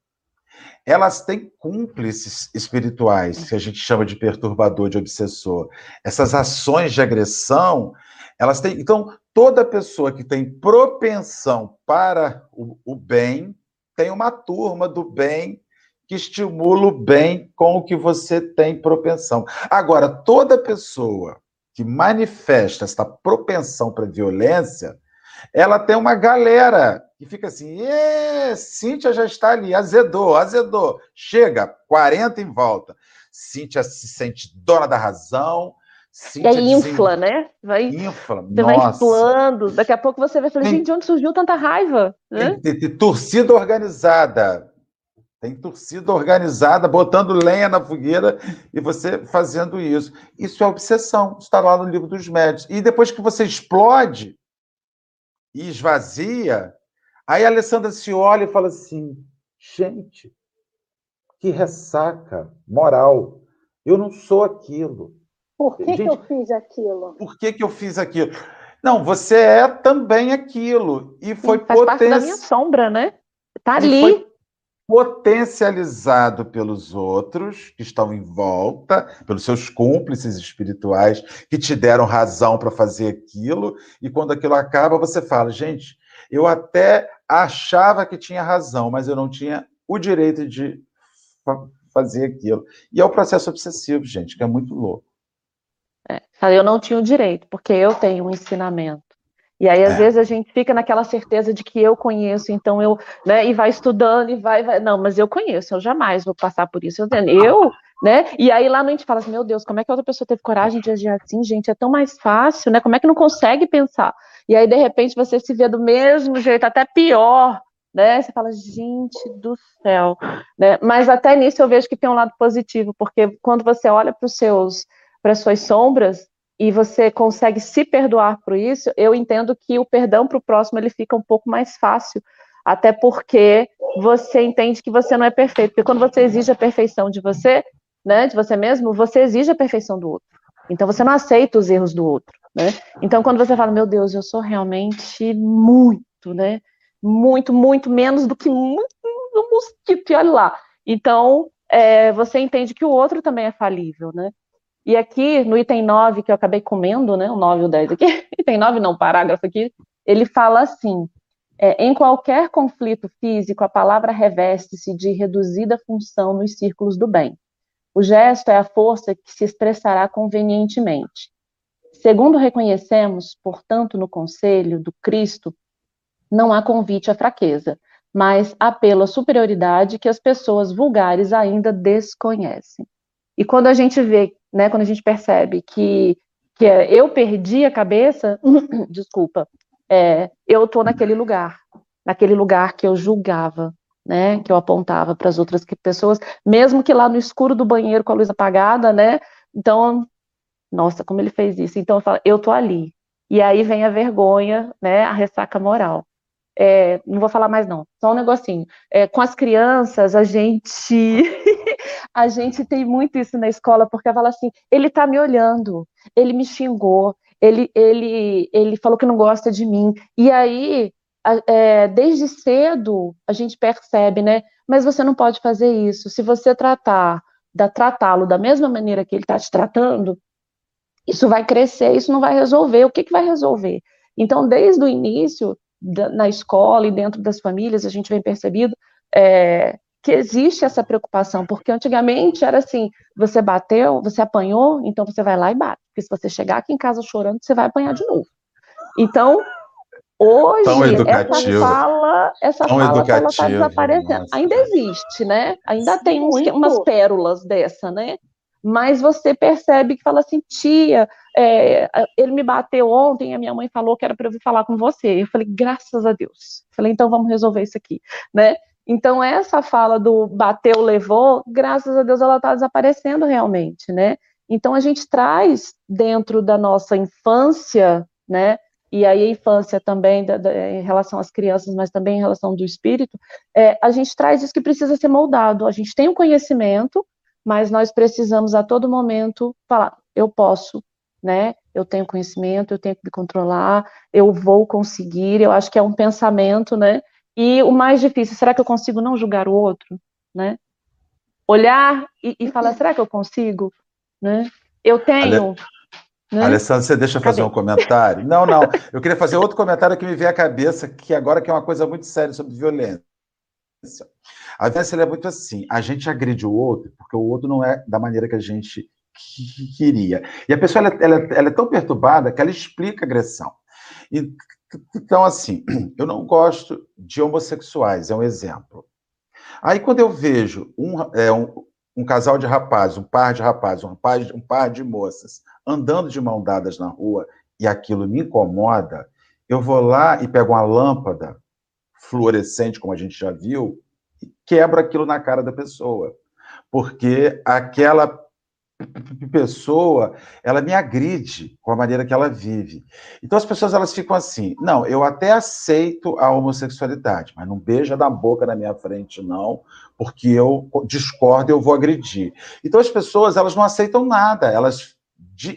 elas têm cúmplices espirituais, que a gente chama de perturbador, de obsessor. Essas ações de agressão, elas têm. Então, toda pessoa que tem propensão para o, o bem tem uma turma do bem que estimula o bem com o que você tem propensão. Agora, toda pessoa que manifesta essa propensão para violência, ela tem uma galera que fica assim, Cíntia já está ali, azedou, azedou. Chega, 40 em volta. Cíntia se sente dona da razão. Cíntia e aí infla, né? Vai, infla, você nossa. vai inflando. Daqui a pouco você vai falar, gente, de onde surgiu tanta raiva? Tem, tem, tem torcida organizada. Tem torcida organizada, botando lenha na fogueira e você fazendo isso. Isso é obsessão. Está lá no livro dos médios. E depois que você explode e esvazia, Aí a Alessandra se olha e fala assim: gente, que ressaca moral. Eu não sou aquilo. Por que, gente, que eu fiz aquilo? Por que, que eu fiz aquilo? Não, você é também aquilo. E foi Sim, faz poten... parte da minha sombra, né? Tá ali. Foi potencializado pelos outros que estão em volta, pelos seus cúmplices espirituais que te deram razão para fazer aquilo, e quando aquilo acaba, você fala, gente, eu até achava que tinha razão, mas eu não tinha o direito de fazer aquilo. E é o processo obsessivo, gente, que é muito louco. Eu não tinha o direito, porque eu tenho um ensinamento. E aí, às é. vezes, a gente fica naquela certeza de que eu conheço, então eu, né, e vai estudando, e vai, vai, não, mas eu conheço, eu jamais vou passar por isso. Eu, eu né, e aí lá a gente fala assim, meu Deus, como é que a outra pessoa teve coragem de agir assim, gente, é tão mais fácil, né, como é que não consegue pensar? E aí, de repente, você se vê do mesmo jeito, até pior, né? Você fala, gente do céu, né? Mas até nisso eu vejo que tem um lado positivo, porque quando você olha para os seus, para as suas sombras e você consegue se perdoar por isso, eu entendo que o perdão para o próximo ele fica um pouco mais fácil, até porque você entende que você não é perfeito, porque quando você exige a perfeição de você, né, de você mesmo, você exige a perfeição do outro. Então você não aceita os erros do outro. Né? Então, quando você fala, meu Deus, eu sou realmente muito, né? Muito, muito menos do que um mosquito, e olha lá. Então, é, você entende que o outro também é falível, né? E aqui, no item 9, que eu acabei comendo, né? O 9 e o 10 aqui, <laughs> item 9 não, parágrafo aqui, ele fala assim: é, em qualquer conflito físico, a palavra reveste-se de reduzida função nos círculos do bem. O gesto é a força que se expressará convenientemente. Segundo reconhecemos, portanto, no conselho do Cristo, não há convite à fraqueza, mas apelo à superioridade que as pessoas vulgares ainda desconhecem. E quando a gente vê, né, quando a gente percebe que, que eu perdi a cabeça, <clears throat> desculpa, é, eu estou naquele lugar, naquele lugar que eu julgava, né, que eu apontava para as outras pessoas, mesmo que lá no escuro do banheiro com a luz apagada, né, então nossa, como ele fez isso? Então eu falo, eu tô ali. E aí vem a vergonha, né, a ressaca moral. É, não vou falar mais não, só um negocinho. É, com as crianças, a gente <laughs> a gente tem muito isso na escola, porque fala assim, ele tá me olhando, ele me xingou, ele, ele, ele falou que não gosta de mim. E aí, é, desde cedo, a gente percebe, né? Mas você não pode fazer isso. Se você tratar, da tratá-lo da mesma maneira que ele está te tratando, isso vai crescer, isso não vai resolver. O que, que vai resolver? Então, desde o início, da, na escola e dentro das famílias, a gente vem percebido é, que existe essa preocupação, porque antigamente era assim: você bateu, você apanhou, então você vai lá e bate. Porque se você chegar aqui em casa chorando, você vai apanhar de novo. Então, hoje, essa fala, essa Tão fala está desaparecendo. Nossa. Ainda existe, né? Ainda tem uns, umas pérolas dessa, né? mas você percebe que fala assim, tia, é, ele me bateu ontem, a minha mãe falou que era para eu vir falar com você. Eu falei, graças a Deus. Falei, então vamos resolver isso aqui, né? Então essa fala do bateu, levou, graças a Deus ela está desaparecendo realmente, né? Então a gente traz dentro da nossa infância, né? E aí a infância também da, da, em relação às crianças, mas também em relação do espírito, é, a gente traz isso que precisa ser moldado. A gente tem o conhecimento, mas nós precisamos a todo momento falar, eu posso, né? Eu tenho conhecimento, eu tenho que me controlar, eu vou conseguir. Eu acho que é um pensamento, né? E o mais difícil, será que eu consigo não julgar o outro, né? Olhar e, e falar, será que eu consigo? Né? Eu tenho. Ale... Né? Alessandro, você deixa eu fazer Cadê? um comentário? Não, não. Eu queria fazer outro comentário que me veio à cabeça, que agora que é uma coisa muito séria sobre violência. A violência é muito assim: a gente agride o outro porque o outro não é da maneira que a gente queria. E a pessoa ela, ela, ela é tão perturbada que ela explica a agressão. Então, assim, <clears throat> eu não gosto de homossexuais, é um exemplo. Aí, quando eu vejo um, é, um, um casal de rapazes, um par de rapazes, um, um par de moças andando de mão dadas na rua e aquilo me incomoda, eu vou lá e pego uma lâmpada fluorescente, como a gente já viu, e quebro aquilo na cara da pessoa. Porque aquela pessoa, ela me agride com a maneira que ela vive. Então as pessoas elas ficam assim, não, eu até aceito a homossexualidade, mas não beija da boca na minha frente não, porque eu discordo eu vou agredir. Então as pessoas elas não aceitam nada, elas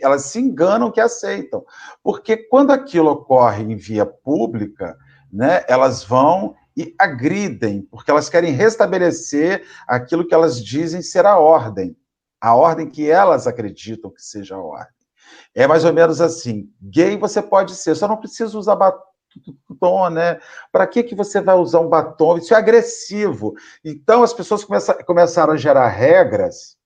elas se enganam que aceitam, porque quando aquilo ocorre em via pública, né, elas vão e agridem, porque elas querem restabelecer aquilo que elas dizem ser a ordem a ordem que elas acreditam que seja a ordem. É mais ou menos assim: gay você pode ser, só não precisa usar batom, né? Para que, que você vai usar um batom? Isso é agressivo. Então as pessoas começaram a gerar regras,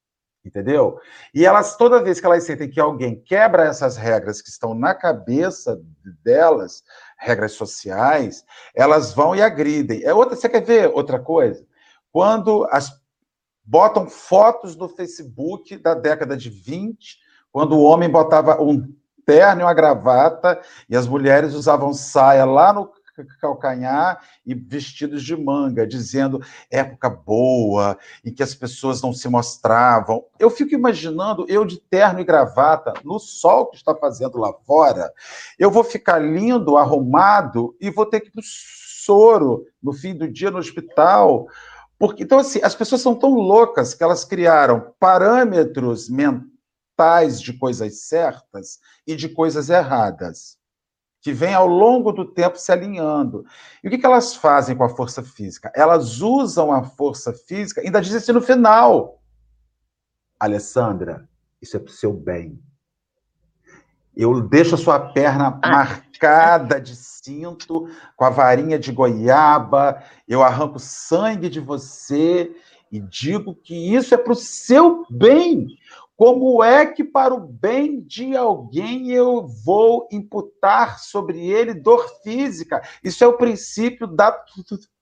entendeu? E elas, toda vez que elas sentem que alguém quebra essas regras que estão na cabeça delas, regras sociais, elas vão e agridem. É outra, você quer ver outra coisa? Quando as botam fotos no Facebook da década de 20, quando o homem botava um terno e uma gravata e as mulheres usavam saia lá no calcanhar e vestidos de manga, dizendo época boa, em que as pessoas não se mostravam. Eu fico imaginando eu de terno e gravata, no sol que está fazendo lá fora, eu vou ficar lindo, arrumado e vou ter que ir para o soro no fim do dia no hospital, porque, então, assim, as pessoas são tão loucas que elas criaram parâmetros mentais de coisas certas e de coisas erradas, que vêm ao longo do tempo se alinhando. E o que, que elas fazem com a força física? Elas usam a força física, ainda dizem assim no final: Alessandra, isso é para o seu bem. Eu deixo a sua perna ah. Marcada de cinto, com a varinha de goiaba, eu arranco sangue de você e digo que isso é para o seu bem. Como é que, para o bem de alguém, eu vou imputar sobre ele dor física? Isso é o princípio da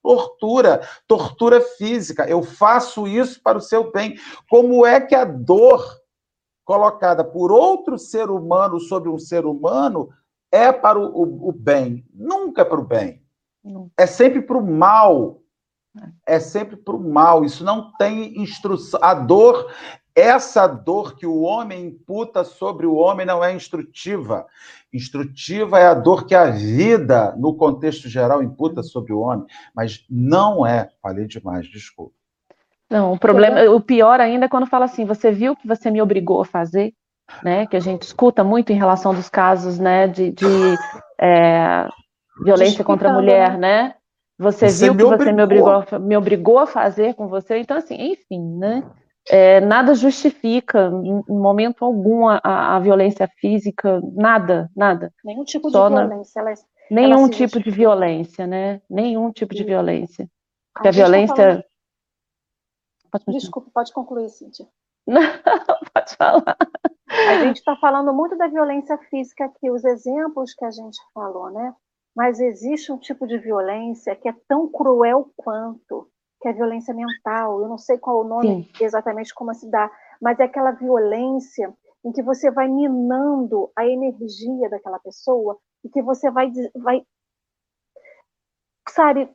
tortura, tortura física. Eu faço isso para o seu bem. Como é que a dor colocada por outro ser humano sobre um ser humano é para o, o, o bem, nunca é para o bem. É sempre para o mal. É sempre para o mal. Isso não tem instrução. A dor, essa dor que o homem imputa sobre o homem não é instrutiva. Instrutiva é a dor que a vida, no contexto geral, imputa sobre o homem, mas não é. Falei demais, desculpa. Não, o problema, o pior ainda é quando fala assim, você viu que você me obrigou a fazer, né? Que a gente escuta muito em relação dos casos, né? De, de é, violência contra a mulher, né? né? Você, você viu que obrigou. você me obrigou, me obrigou a fazer com você. Então, assim, enfim, né? É, nada justifica, em, momento algum, a, a, violência física, nada, nada. Nenhum tipo Só de violência. Ela, nenhum ela tipo justifica. de violência, né? Nenhum tipo de violência. Porque a, a tá violência Pode Desculpa, pode concluir, Cíntia. <laughs> Não, pode falar. A gente está falando muito da violência física aqui, os exemplos que a gente falou, né? Mas existe um tipo de violência que é tão cruel quanto, que é a violência mental. Eu não sei qual o nome Sim. exatamente como se dá, mas é aquela violência em que você vai minando a energia daquela pessoa e que você vai, vai sabe,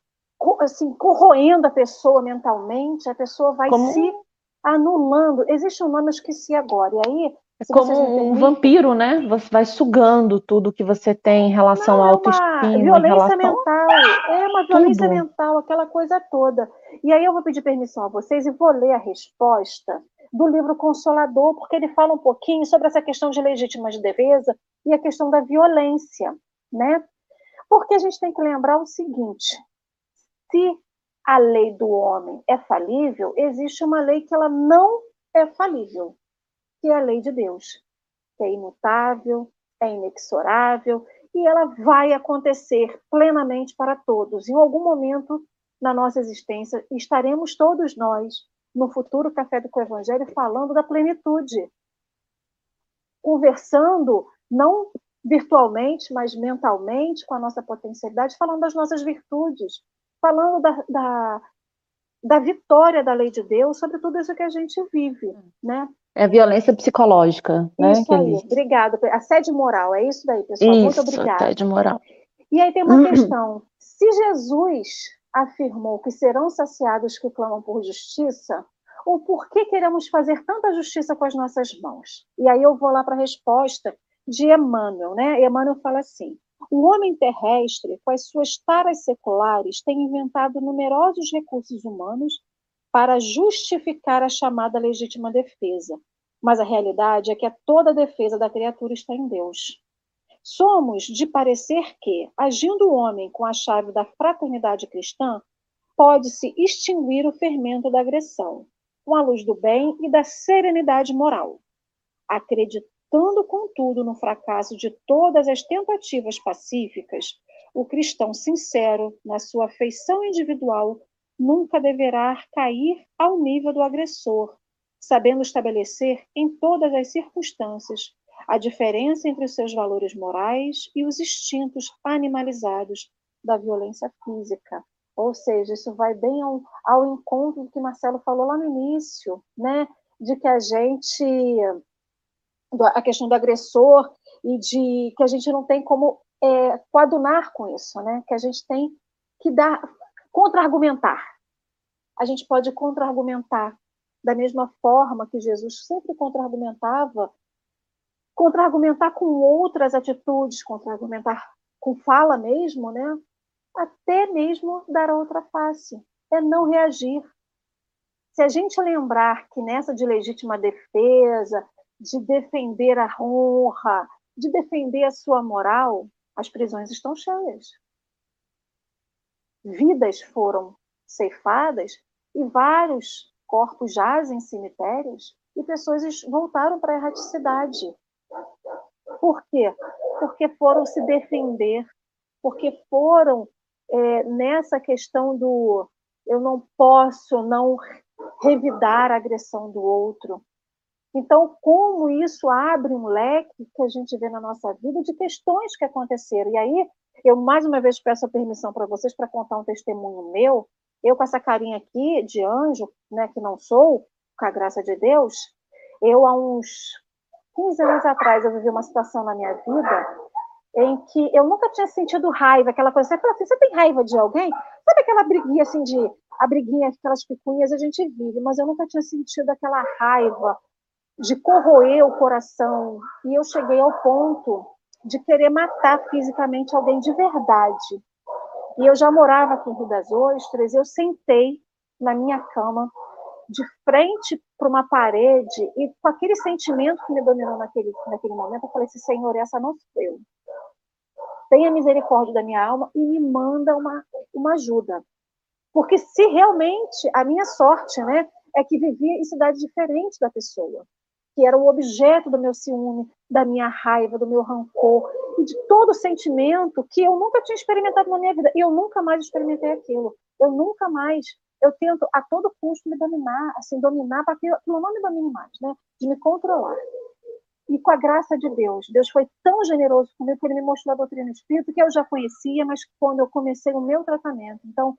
assim, corroendo a pessoa mentalmente, a pessoa vai Como? se anulando. Existe um nome, eu esqueci agora. E aí É como um vampiro, né? Você vai sugando tudo que você tem em relação à autoestima. É violência relação... mental. É uma violência tudo. mental, aquela coisa toda. E aí eu vou pedir permissão a vocês e vou ler a resposta do livro Consolador, porque ele fala um pouquinho sobre essa questão de legítima de defesa e a questão da violência, né? Porque a gente tem que lembrar o seguinte: se a lei do homem é falível, existe uma lei que ela não é falível, que é a lei de Deus, que é imutável, é inexorável e ela vai acontecer plenamente para todos. Em algum momento na nossa existência estaremos todos nós no futuro Café do Evangelho falando da plenitude, conversando não virtualmente, mas mentalmente com a nossa potencialidade, falando das nossas virtudes, falando da, da, da vitória da lei de Deus sobre tudo isso que a gente vive, né? É a violência psicológica, né? Isso aí, obrigada. Assédio moral, é isso daí, pessoal. Isso, Muito obrigada. assédio moral. E aí tem uma uhum. questão. Se Jesus afirmou que serão saciados que clamam por justiça, ou por que queremos fazer tanta justiça com as nossas mãos? E aí eu vou lá para a resposta de Emmanuel, né? Emmanuel fala assim: o homem terrestre, com as suas taras seculares, tem inventado numerosos recursos humanos para justificar a chamada legítima defesa. Mas a realidade é que toda a defesa da criatura está em Deus. Somos de parecer que, agindo o homem com a chave da fraternidade cristã, pode-se extinguir o fermento da agressão, com a luz do bem e da serenidade moral. Acreditando, contudo, no fracasso de todas as tentativas pacíficas, o cristão sincero, na sua afeição individual, nunca deverá cair ao nível do agressor, sabendo estabelecer em todas as circunstâncias a diferença entre os seus valores morais e os instintos animalizados da violência física. Ou seja, isso vai bem ao, ao encontro do que Marcelo falou lá no início, né? De que a gente a questão do agressor e de que a gente não tem como é, coadunar com isso, né? Que a gente tem que dar contra-argumentar. A gente pode contra-argumentar da mesma forma que Jesus sempre contra-argumentava, contra-argumentar com outras atitudes, contra-argumentar com fala mesmo, né? Até mesmo dar outra face, é não reagir. Se a gente lembrar que nessa de legítima defesa, de defender a honra, de defender a sua moral, as prisões estão cheias vidas foram ceifadas e vários corpos jazem em cemitérios e pessoas voltaram para a erraticidade. Por quê? Porque foram se defender, porque foram é, nessa questão do eu não posso não revidar a agressão do outro. Então, como isso abre um leque que a gente vê na nossa vida de questões que aconteceram. E aí, eu mais uma vez peço a permissão para vocês para contar um testemunho meu. Eu com essa carinha aqui de anjo, né, que não sou, com a graça de Deus, eu há uns 15 anos atrás eu vivi uma situação na minha vida em que eu nunca tinha sentido raiva, aquela coisa, você fala assim, você tem raiva de alguém? Sabe aquela briguinha assim de, a briguinha, aquelas picuinhas a gente vive, mas eu nunca tinha sentido aquela raiva de corroer o coração. E eu cheguei ao ponto de querer matar fisicamente alguém de verdade. E eu já morava aqui em Rio das Ostras, eu sentei na minha cama, de frente para uma parede, e com aquele sentimento que me dominou naquele, naquele momento, eu falei assim: Senhor, essa não sou eu. Tenha misericórdia da minha alma e me manda uma, uma ajuda. Porque se realmente a minha sorte né, é que vivia em cidade diferente da pessoa que era o objeto do meu ciúme, da minha raiva, do meu rancor e de todo sentimento que eu nunca tinha experimentado na minha vida. E eu nunca mais experimentei aquilo. Eu nunca mais. Eu tento a todo custo me dominar, assim, dominar para que aquilo não me domine mais, né? De me controlar. E com a graça de Deus, Deus foi tão generoso comigo que ele me mostrou a doutrina espírita que eu já conhecia, mas quando eu comecei o meu tratamento, então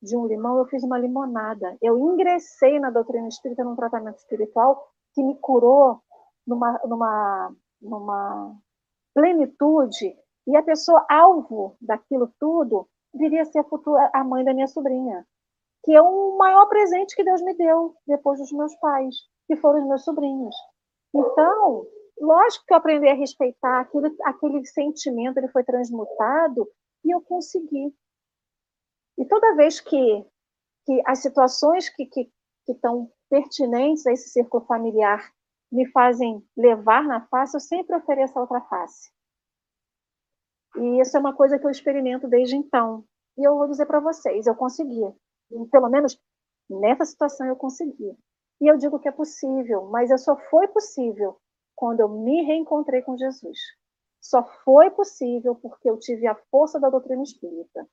de um limão eu fiz uma limonada. Eu ingressei na doutrina espírita num tratamento espiritual que me curou numa, numa, numa plenitude, e a pessoa alvo daquilo tudo viria a ser a, futura, a mãe da minha sobrinha, que é o maior presente que Deus me deu depois dos meus pais, que foram os meus sobrinhos. Então, lógico que eu aprendi a respeitar aquele, aquele sentimento, ele foi transmutado e eu consegui. E toda vez que, que as situações que, que, que estão pertinentes a esse círculo familiar me fazem levar na face, eu sempre ofereço a outra face. E isso é uma coisa que eu experimento desde então. E eu vou dizer para vocês, eu consegui. Pelo menos nessa situação eu consegui. E eu digo que é possível, mas eu só foi possível quando eu me reencontrei com Jesus. Só foi possível porque eu tive a força da doutrina espírita.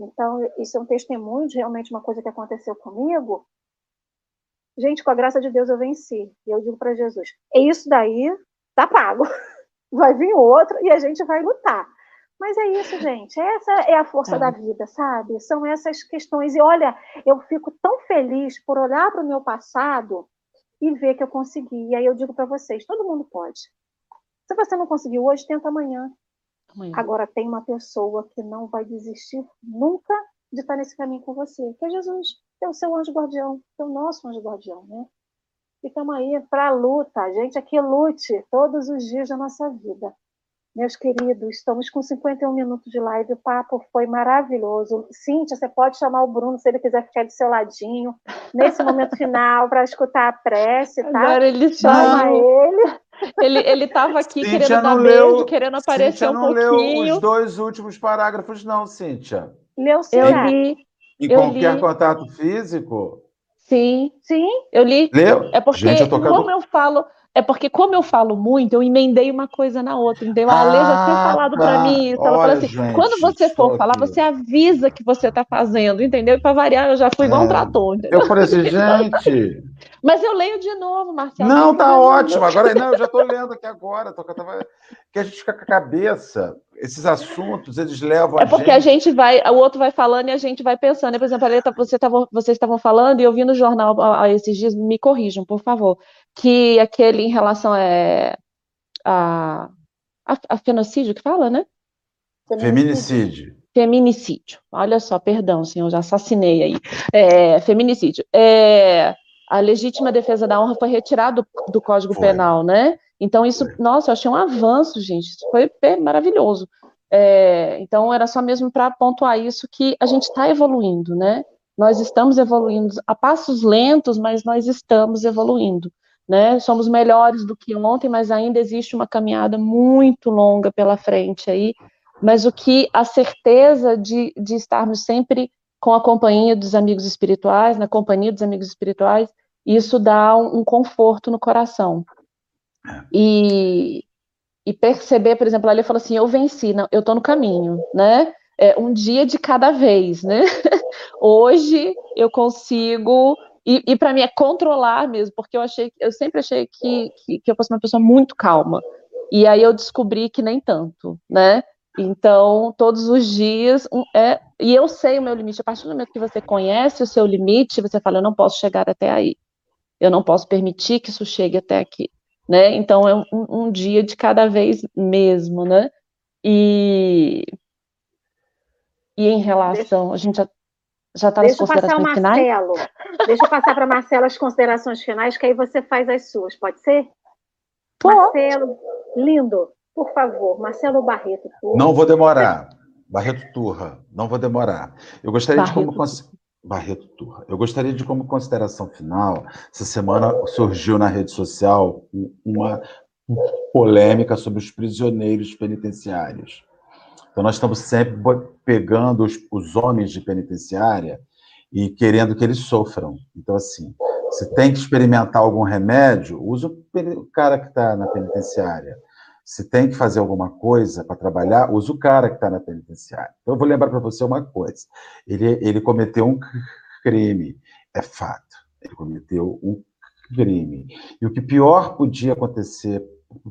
Então, isso é um testemunho de realmente uma coisa que aconteceu comigo. Gente, com a graça de Deus eu venci. E eu digo para Jesus: é isso daí, tá pago. <laughs> Vai vir outro e a gente vai lutar. Mas é isso, gente. Essa é a força é. da vida, sabe? São essas questões. E olha, eu fico tão feliz por olhar para o meu passado e ver que eu consegui. E aí eu digo para vocês: todo mundo pode. Se você não conseguiu hoje, tenta amanhã. amanhã. Agora, tem uma pessoa que não vai desistir nunca de estar nesse caminho com você, que é Jesus. É o seu anjo guardião, é o nosso anjo guardião, né? E estamos aí para a luta. A gente aqui lute todos os dias da nossa vida. Meus queridos, estamos com 51 minutos de live, o papo foi maravilhoso. Cíntia, você pode chamar o Bruno se ele quiser ficar do seu ladinho, nesse momento final, para escutar a prece, tá? Agora ele chama ele. Ele estava aqui Cíntia querendo dar leu, beijo, querendo aparecer Cíntia um não pouquinho. leu os dois últimos parágrafos, não, Cíntia. Leu sim. Eu li. E qualquer li. contato físico? Sim. Sim. Eu li. Leu? É porque, Gente, eu tô como eu falo é porque, como eu falo muito, eu emendei uma coisa na outra. Entendeu? A Ale já tinha ah, falado tá. para mim isso. Ela falou assim: gente, quando você for falar, aqui. você avisa que você está fazendo, entendeu? E para variar, eu já fui igual é. um trator. Entendeu? Eu falei assim, gente. <laughs> Mas eu leio de novo, Marcelo. Não, tá ótimo. Agora, não, eu já estou lendo aqui agora. Tô, tava... Que a gente fica com a cabeça. Esses assuntos, eles levam É porque gente... a gente vai, o outro vai falando e a gente vai pensando. Por exemplo, você tava, vocês estavam falando e eu vi no jornal a, esses dias, me corrijam, por favor que aquele em relação é, a, a, a fenocídio que fala, né? Feminicídio. Feminicídio. Olha só, perdão, senhor, já assassinei aí. É, feminicídio. É, a legítima defesa da honra foi retirada do, do Código foi. Penal, né? Então, isso, nossa, eu achei um avanço, gente. Isso foi maravilhoso. É, então, era só mesmo para pontuar isso que a gente está evoluindo, né? Nós estamos evoluindo a passos lentos, mas nós estamos evoluindo né? Somos melhores do que ontem, mas ainda existe uma caminhada muito longa pela frente aí. Mas o que a certeza de, de estarmos sempre com a companhia dos amigos espirituais, na companhia dos amigos espirituais, isso dá um, um conforto no coração. É. E, e perceber, por exemplo, ele falou assim: eu venci, não, eu estou no caminho, né? É um dia de cada vez, né? <laughs> Hoje eu consigo e, e para mim é controlar mesmo, porque eu achei, eu sempre achei que, que, que eu fosse uma pessoa muito calma. E aí eu descobri que nem tanto, né? Então, todos os dias, é, e eu sei o meu limite. A partir do momento que você conhece o seu limite, você fala, eu não posso chegar até aí. Eu não posso permitir que isso chegue até aqui, né? Então, é um, um dia de cada vez mesmo, né? E, e em relação, a gente já já está nas considerações passar o Marcelo. finais? Deixa eu passar para Marcelo as considerações finais, que aí você faz as suas, pode ser? Pode. Marcelo, lindo, por favor, Marcelo Barreto. Turra. Não vou demorar. Barreto Turra, não vou demorar. Eu gostaria Barreto. de como Barreto Turra. Eu gostaria de como consideração final, essa semana surgiu na rede social uma polêmica sobre os prisioneiros penitenciários. Então, nós estamos sempre pegando os, os homens de penitenciária e querendo que eles sofram. Então, assim, se tem que experimentar algum remédio, usa o cara que está na penitenciária. Se tem que fazer alguma coisa para trabalhar, usa o cara que está na penitenciária. Então, eu vou lembrar para você uma coisa: ele, ele cometeu um crime, é fato. Ele cometeu um crime. E o que pior podia acontecer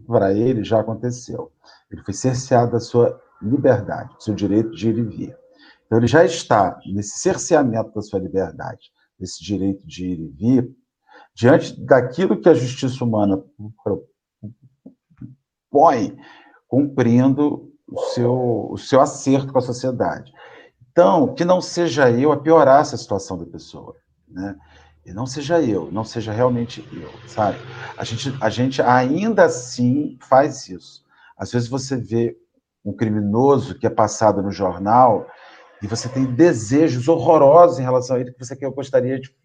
para ele já aconteceu. Ele foi cerceado da sua liberdade, seu direito de ir e vir. Então, ele já está nesse cerceamento da sua liberdade, nesse direito de ir e vir, diante daquilo que a justiça humana põe, cumprindo o seu, o seu acerto com a sociedade. Então, que não seja eu a piorar essa situação da pessoa. Né? E não seja eu, não seja realmente eu, sabe? A gente, a gente ainda assim faz isso. Às vezes você vê um criminoso que é passado no jornal e você tem desejos horrorosos em relação a ele que você que eu gostaria de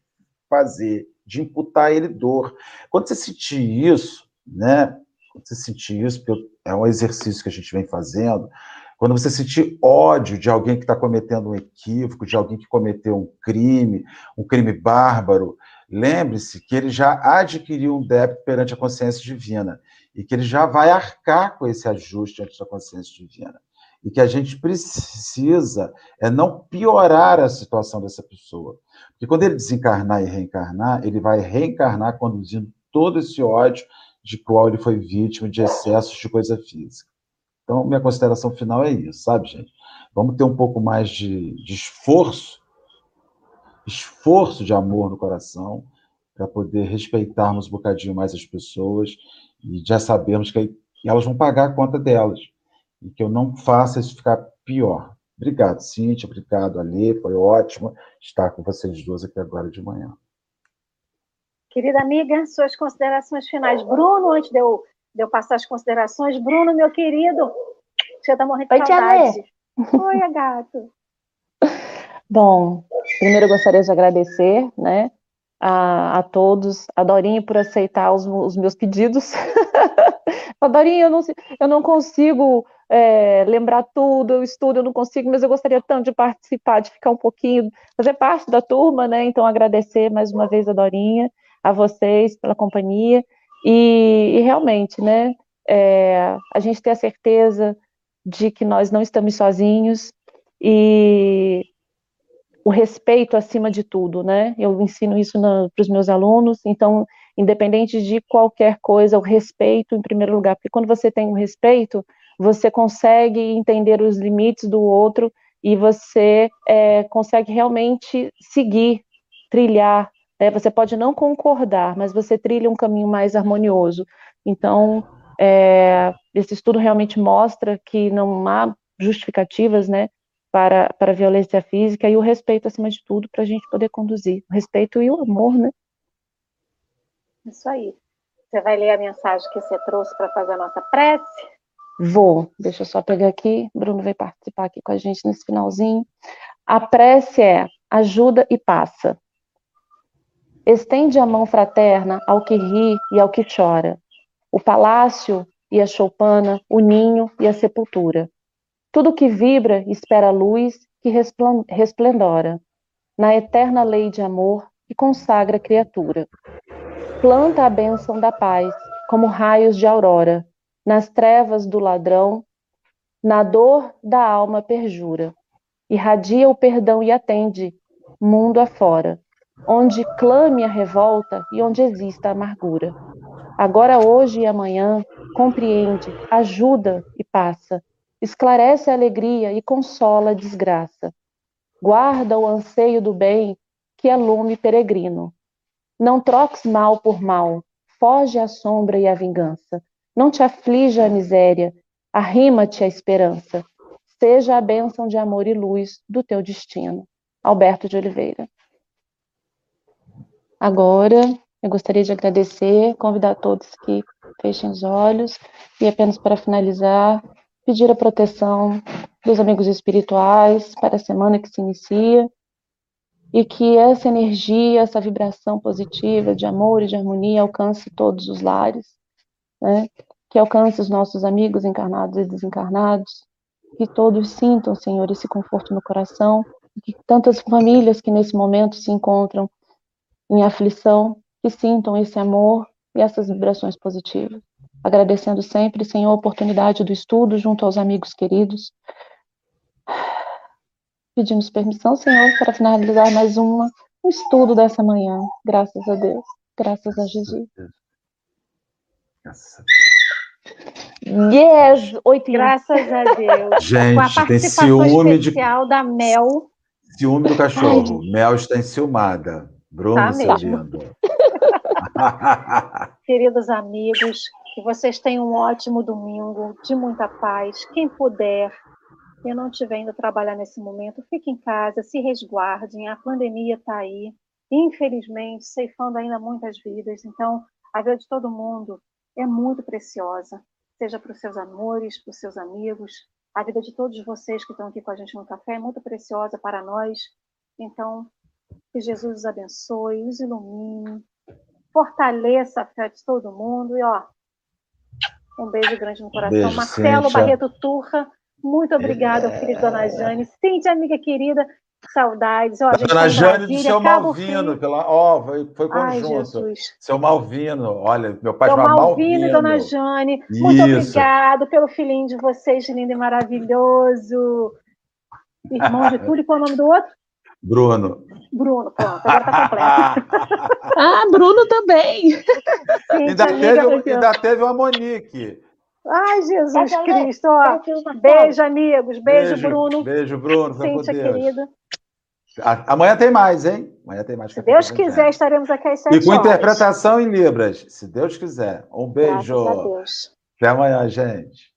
fazer, de imputar a ele dor. Quando você sentir isso, né? Você sentir isso, porque é um exercício que a gente vem fazendo, quando você sentir ódio de alguém que está cometendo um equívoco, de alguém que cometeu um crime, um crime bárbaro, lembre-se que ele já adquiriu um débito perante a consciência divina e que ele já vai arcar com esse ajuste ante a consciência divina. E que a gente precisa é não piorar a situação dessa pessoa. Porque quando ele desencarnar e reencarnar, ele vai reencarnar conduzindo todo esse ódio de qual ele foi vítima de excessos de coisa física. Então, minha consideração final é isso, sabe, gente? Vamos ter um pouco mais de, de esforço, esforço de amor no coração, para poder respeitarmos um bocadinho mais as pessoas e já sabemos que elas vão pagar a conta delas. E que eu não faça isso ficar pior. Obrigado, Cíntia. Obrigado, Alê. Foi ótimo estar com vocês duas aqui agora de manhã. Querida amiga, suas considerações finais. Bruno, antes de eu de eu passar as considerações. Bruno, meu querido, você está morrendo de Oi, saudade. Oi, gato. <laughs> Bom, primeiro eu gostaria de agradecer, né, a, a todos, a Dorinha por aceitar os, os meus pedidos. <laughs> a Dorinha, eu não, eu não consigo é, lembrar tudo, eu estudo, eu não consigo, mas eu gostaria tanto de participar, de ficar um pouquinho, fazer parte da turma, né, então agradecer mais uma vez a Dorinha, a vocês pela companhia, e, e realmente, né, é, a gente ter a certeza de que nós não estamos sozinhos e o respeito acima de tudo, né? Eu ensino isso para os meus alunos, então, independente de qualquer coisa, o respeito em primeiro lugar, porque quando você tem o respeito, você consegue entender os limites do outro e você é, consegue realmente seguir, trilhar né? Você pode não concordar, mas você trilha um caminho mais harmonioso. Então, é, esse estudo realmente mostra que não há justificativas né, para, para a violência física e o respeito, acima de tudo, para a gente poder conduzir. O respeito e o amor, né? Isso aí. Você vai ler a mensagem que você trouxe para fazer a nossa prece? Vou. Deixa eu só pegar aqui. Bruno vai participar aqui com a gente nesse finalzinho. A prece é ajuda e passa. Estende a mão fraterna ao que ri e ao que chora, o palácio e a choupana, o ninho e a sepultura. Tudo que vibra espera a luz que resplendora, na eterna lei de amor que consagra a criatura. Planta a bênção da paz, como raios de aurora, nas trevas do ladrão, na dor da alma perjura. Irradia o perdão e atende, mundo afora onde clame a revolta e onde exista a amargura. Agora, hoje e amanhã, compreende, ajuda e passa, esclarece a alegria e consola a desgraça. Guarda o anseio do bem, que é lume peregrino. Não troques mal por mal, foge a sombra e a vingança. Não te aflija a miséria, arrima-te a esperança. Seja a bênção de amor e luz do teu destino. Alberto de Oliveira. Agora, eu gostaria de agradecer, convidar todos que fechem os olhos e apenas para finalizar, pedir a proteção dos amigos espirituais para a semana que se inicia e que essa energia, essa vibração positiva de amor e de harmonia alcance todos os lares, né? que alcance os nossos amigos encarnados e desencarnados, que todos sintam, Senhor, esse conforto no coração, que tantas famílias que nesse momento se encontram em aflição, que sintam esse amor e essas vibrações positivas. Agradecendo sempre, Senhor, a oportunidade do estudo junto aos amigos queridos. Pedimos permissão, Senhor, para finalizar mais uma, um estudo dessa manhã. Graças a Deus. Graças a Jesus. Graças a Deus. Yes, oito. Graças a Deus. Gente, Com a participação tem ciúme especial de... da Mel. Ciúme do cachorro. Ai. Mel está enciumada. Bruno tá Sabino. <laughs> Queridos amigos, que vocês tenham um ótimo domingo, de muita paz. Quem puder, e não estiver indo trabalhar nesse momento, fique em casa, se resguardem, a pandemia está aí. infelizmente, ceifando ainda muitas vidas. Então, a vida de todo mundo é muito preciosa, seja para os seus amores, para os seus amigos. A vida de todos vocês que estão aqui com a gente no café é muito preciosa para nós. Então, que Jesus os abençoe, os ilumine, fortaleça a fé de todo mundo. E, ó, um beijo grande no coração. Beijo, Marcelo Cíntia. Barreto Turra, muito obrigada, é... filho de Dona Jane. Cíntia, amiga querida, saudades. Ó, Dona Jane do seu Malvino, pela... ó, foi, foi conjunto. Ai, seu Malvino, olha, meu pai chama Malvino. Malvino, Dona Jane, muito obrigado pelo filhinho de vocês, lindo e maravilhoso. Irmão de <laughs> tudo, e qual é o nome do outro? Bruno. Bruno, pronto, agora tá completo. <laughs> ah, Bruno também. Sim, ainda, teve, ainda teve uma Monique. Ai, Jesus tá Cristo. Ó. Beijo, amigos. Beijo, beijo Bruno. Beijo, Bruno. Cíntia, querido. Amanhã tem mais, hein? Amanhã tem mais. Se Deus quiser, estaremos aqui às sete E com horas. interpretação em Libras, se Deus quiser. Um beijo. Graças a Deus. Até amanhã, gente.